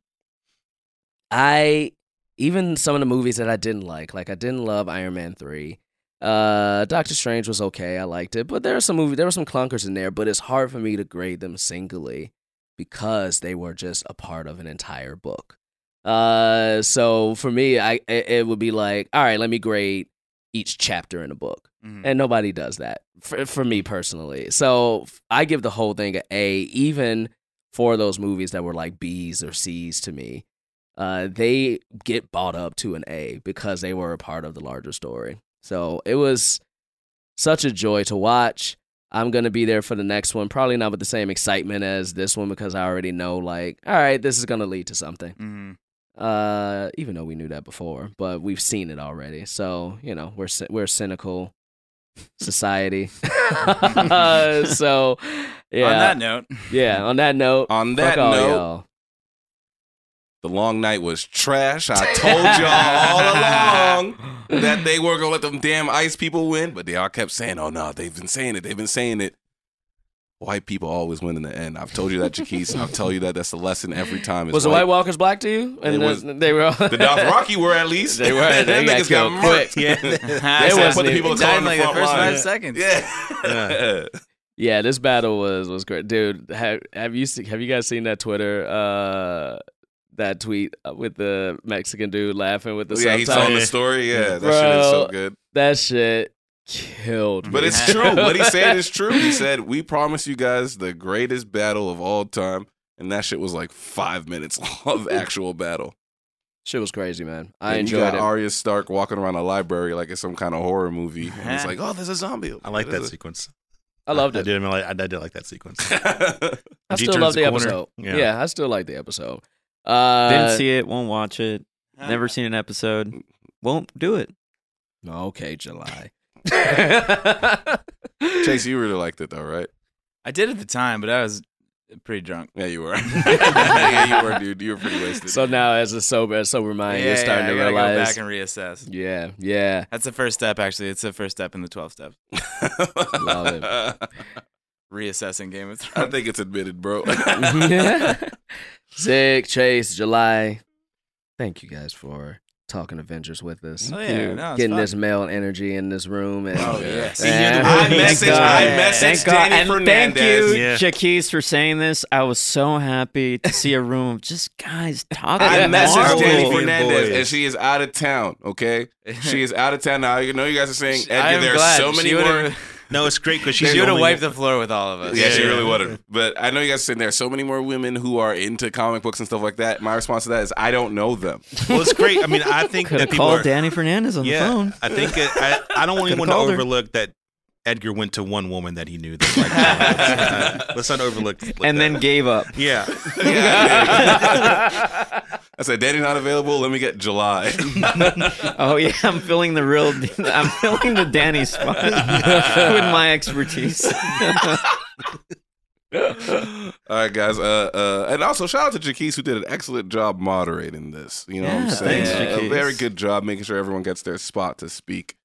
A: I even some of the movies that I didn't like, like I didn't love Iron Man three. Uh, Doctor Strange was okay, I liked it, but there are some movies, there were some clunkers in there. But it's hard for me to grade them singly because they were just a part of an entire book. Uh, so for me, I it, it would be like, all right, let me grade each chapter in a book,
B: Mhm.
A: and nobody does that for for me personally. So I give the whole thing a A, even for those movies that were like B's or C's to me. Uh, they get bought up to an A because they were a part of the larger story. So it was such a joy to watch. I'm gonna be there for the next one, probably not with the same excitement as this one because I already know, like, all right, this is gonna lead to something.
B: Mhm.
A: Uh, even though we knew that before, but we've seen it already. So you know, we're we're a cynical society. so yeah.
B: On that note,
A: yeah. On that note,
C: On that note,
A: y'all.
C: the long night was trash. I told y'all all along that they were gonna let them damn ice people win, but they all kept saying, "Oh no, they've been saying it. They've been saying it." White people always win in the end. I've told you that, Jaquise. I'll tell you that. That's the lesson every time. It's
A: Was the White Walkers black to you?
C: They
A: And
C: was-
A: the- they were all
C: the Dothraki were at least.
A: They were.
C: Them
A: They got
C: niggas got
A: killed quick.
C: murked.
D: Yeah.
C: They
A: They
C: said,
A: wasn't
C: put the people of
B: died in
C: in
B: like
C: the
B: the first
C: line.
B: five seconds.
C: Yeah.
A: Yeah, this battle was was great, dude. Have have you seen, have you guys seen that Twitter uh that tweet with the Mexican dude laughing with the
C: yeah, he's
A: subtitles?
C: telling the story. Yeah, that
A: Bro,
C: shit is so good.
A: That shit killed me.
C: But it's true. what he said is true. He said, "We promise you guys the greatest battle of all time," and that shit was like five minutes of actual battle.
A: shit was crazy, man. I
C: And you
A: enjoyed
C: got
A: it.
C: Arya Stark walking around a library like it's some kind of horror movie, and it's like, "Oh, there's a zombie."
D: I like that
C: There's
D: sequence.
A: I loved
D: I
A: it.
D: did. I, like, I did like that sequence.
A: I still
D: turns
A: love
D: the
A: the episode.
D: Yeah.
A: Yeah. I still like the episode. Uh,
F: Didn't see it, won't watch it. Never seen an episode. Won't do it.
A: Okay, July.
C: Chase, you really liked it though, right?
B: I did at the time, but I was pretty drunk.
C: Yeah, you were. yeah, you were, dude. You were pretty wasted.
A: So now, as a sober, as sober mind,
B: yeah,
A: you're starting
B: yeah,
A: to realize.
B: go back and reassess.
A: yeah, yeah.
B: That's the first step, actually. It's the first step in the 12 steps.
A: Love it.
B: Reassessing Game of Thrones.
C: I think it's admitted, bro.
A: Zig, Chase, July. Thank you guys for talking Avengers with us.
B: Oh, yeah. No,
A: Getting
B: fun.
A: this male energy in this room. And,
B: Oh, yes.
A: Yeah.
C: Uh, I
F: Thank
C: messaged,
F: God.
C: I
F: Thank God.
C: Dani
F: and
C: Fernandez.
F: thank you,
D: Yeah.
F: Jacquis, for saying this. I was so happy to see a room of just guys talking.
C: I messaged
D: Dani
C: Fernandez, and she is out of town. Okay, she is out of town now. You know, you guys are saying
B: I
C: Edgar.
B: am
C: There's
B: glad.
C: so many more.
B: would've-
D: No, it's great because she's
B: She
D: the
B: would have wiped the floor with all of us.
C: Yeah, she
D: Yeah.
C: really would have. But I know you guys are saying there's so many more women who are into comic books and stuff like that. My response to that is I don't know them.
D: Well, it's great. I mean, I think
F: Could
D: that
F: have
D: people
F: called
D: are.
F: Dani Fernandez on
D: yeah,
F: the phone.
D: I think it, I, I don't want anyone to
F: called her.
D: overlook that Edgar went to one woman that he knew. That liked comics. Uh, let's not overlook. like
F: and then gave up.
D: yeah,
C: I said Dani's not available. Let me get July.
F: Oh yeah, I'm filling the real. I'm filling the Dani spot with my expertise.
C: All right, guys. Uh, uh, and also shout out to Jacquis who did an excellent job moderating this. You know what I'm saying?
F: thanks,
C: a very good job making sure everyone gets their spot to speak.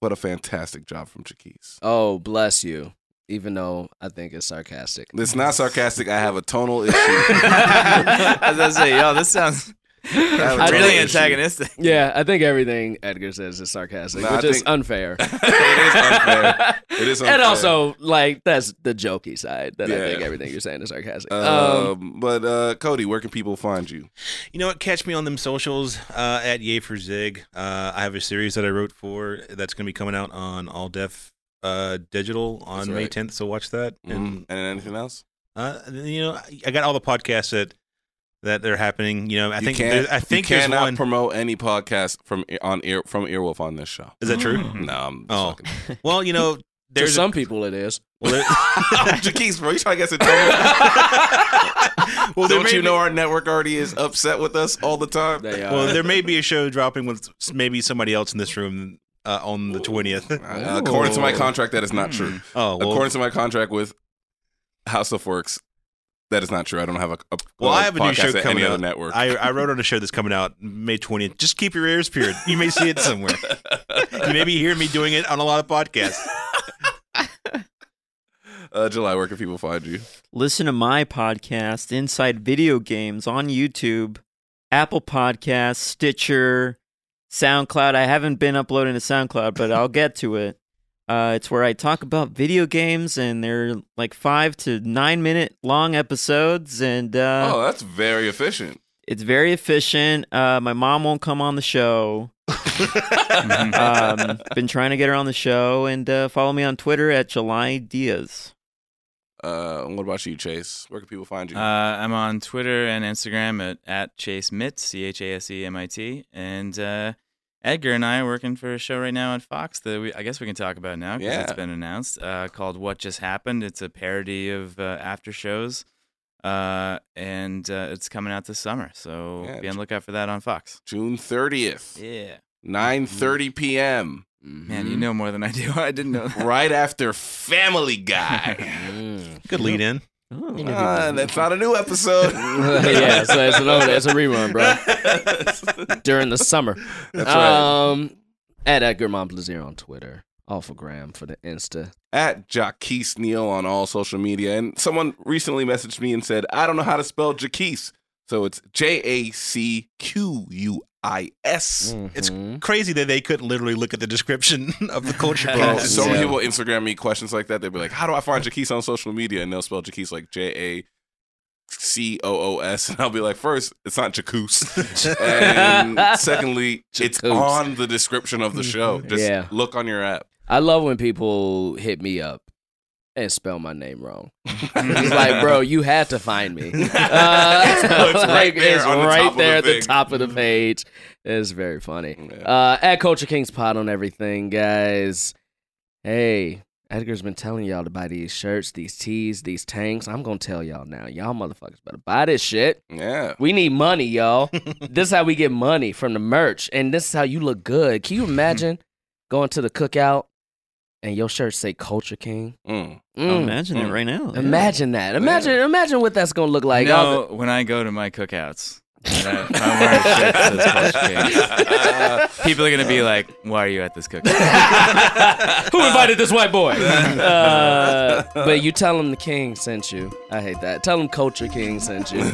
C: What a fantastic job from Jacquis.
A: oh, bless you. Even though I think it's sarcastic.
C: It's not sarcastic. I have a tonal issue.
B: As I say, yo, this sounds
C: have a
A: I
B: really
C: tonal
B: antagonistic.
A: Yeah, I think everything Edgar says is sarcastic,
C: No, I
A: which is
C: think-
A: unfair.
C: it is unfair. It is unfair.
A: And also, like, that's the jokey side that I think everything you're saying is sarcastic. um,
C: Um, but uh, Cody, where can people find you?
D: you know what? Catch me on them socials uh, at Yay for Zig. Uh, I have a series that I wrote for that's going to be coming out on All Def uh, Digital on
C: That's
D: May 10th. So watch that.
C: And,
D: And
C: and anything else?
D: uh, you know, I got all the podcasts that that they're happening. You know, I
C: You
D: think
C: can't-
D: I think
C: you
D: there's
C: cannot
D: one.
C: promote any podcast from on ear from Earwolf on this show.
D: Is that true?
C: No, I'm
D: Oh.
C: fucking.
D: well, you know,
A: to
D: there's a-
A: some people, it is.
D: well, there-
C: Jacquis, bro, you trying to get us in trouble?
D: well,
C: Don't
D: may
C: you
D: be-
C: know our network already is upset with us all the time?
A: They are.
D: Well, there may be a show dropping with maybe somebody else in this room uh, on the twentieth.
C: Uh, according to my contract, that is not true.
D: Oh well,
C: According to my contract with House of Works, that is not true. I don't have a, a
D: well,
C: a
D: I have a new show coming
C: any
D: out.
C: other network.
D: I, I wrote on a show that's coming out May twentieth. Just keep your ears peeled. You may see it somewhere. you may be hearing me doing it on a lot of podcasts.
C: uh, July, where can people find you?
F: Listen to my podcast, Inside Video Games, on YouTube, Apple Podcasts, Stitcher, SoundCloud. I haven't been uploading to SoundCloud, but I'll get to it. Uh, it's where I talk about video games, and they're like five to nine minute long episodes, and uh,
C: oh, that's very efficient.
F: it's very efficient. Uh, my mom won't come on the show. um, been trying to get her on the show, and uh, follow me on Twitter at July Diaz.
C: Uh, what about you, Chase? Where can people find you?
B: Uh, I'm on Twitter and Instagram at, at Chase Mitt, C H A S E M I T. And uh, Edgar and I are working for a show right now on Fox that we, I guess we can talk about now because it's been announced uh, called What Just Happened. It's a parody of uh, after shows. Uh, and uh, it's coming out this summer, so
C: Yeah,
B: be on the lookout for that on Fox.
C: June 30th,
B: Yeah,
C: 9:30 p.m.
B: man, you know more than I do. I didn't know. That.
C: right after Family Guy.
D: Good lead in.
F: Oh.
C: Ah, that's not a new episode.
A: yeah, so it's an old, it's a rerun, bro. During the summer.
C: That's right.
A: Um, at Edgar Momplaisir on Twitter. Alphagram for the Insta.
C: At Jacquis Neal on all social media. And someone recently messaged me and said, I don't know how to spell Jacquis. So it's J A C Q U I S.
D: It's
A: mm-hmm.
D: crazy that they couldn't literally look at the description of the culture
C: Bro,
D: cast.
C: so many
A: Yeah.
C: people Instagram me questions like that. They'd be like, How do I find Jacquis on social media? And they'll spell Jacquis like J A C O O S. And I'll be like, First, it's not Jacuse. and secondly, it's on the description of the show. Just
A: Yeah.
C: look on your app.
A: I love when people hit me up and spell my name wrong. It's like, bro, you had to find me. Uh,
C: It's right
A: like,
C: there
A: it's
C: the
A: right
C: of the
A: at the top of the page. It's very funny.
C: Yeah.
A: Uh, at Culture Kings Pod on everything, guys. Hey, Edgar's been telling y'all to buy these shirts, these tees, these tanks. I'm gonna tell y'all now. Y'all motherfuckers better buy this shit.
C: yeah.
A: We need money, y'all. this is how we get money from the merch, and this is how you look good. Can you imagine going to the cookout and your shirt say Culture King?
C: Mm.
A: Mm.
F: Imagine it
C: Mm.
F: right now.
A: Imagine that. Imagine, imagine what that's gonna look like.
B: no, when I go to my cookouts, and I- if I'm wearing a shirt that says Culture Kings, people are gonna be like, "Why are you at this cookout?"
A: Who invited this white boy? Uh, but you tell him the king sent you. I hate that. Tell him Culture King sent you.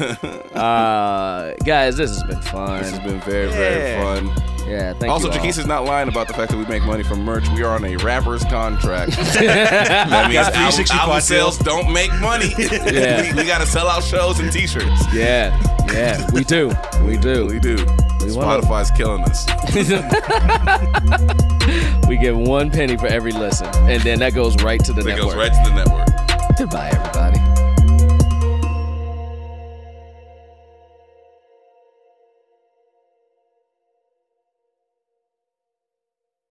A: Uh, guys, this has been fun.
C: This has been very, very fun.
A: Yeah, thank
C: also,
A: you. all.
C: Jaquise is not lying about the fact that we make money from merch. We are on a rapper's contract. that means
D: Got
C: album,
D: 360
C: album
D: quad
C: sales don't make money.
A: Yeah.
C: we, we got to sell out shows and T-shirts.
A: yeah, yeah, we do. We do.
C: We do.
A: We wanna-
C: Spotify's killing us.
A: we get one penny for every listen, and then that goes right to the
C: It
A: network.
C: goes right to the network.
A: Goodbye, everybody.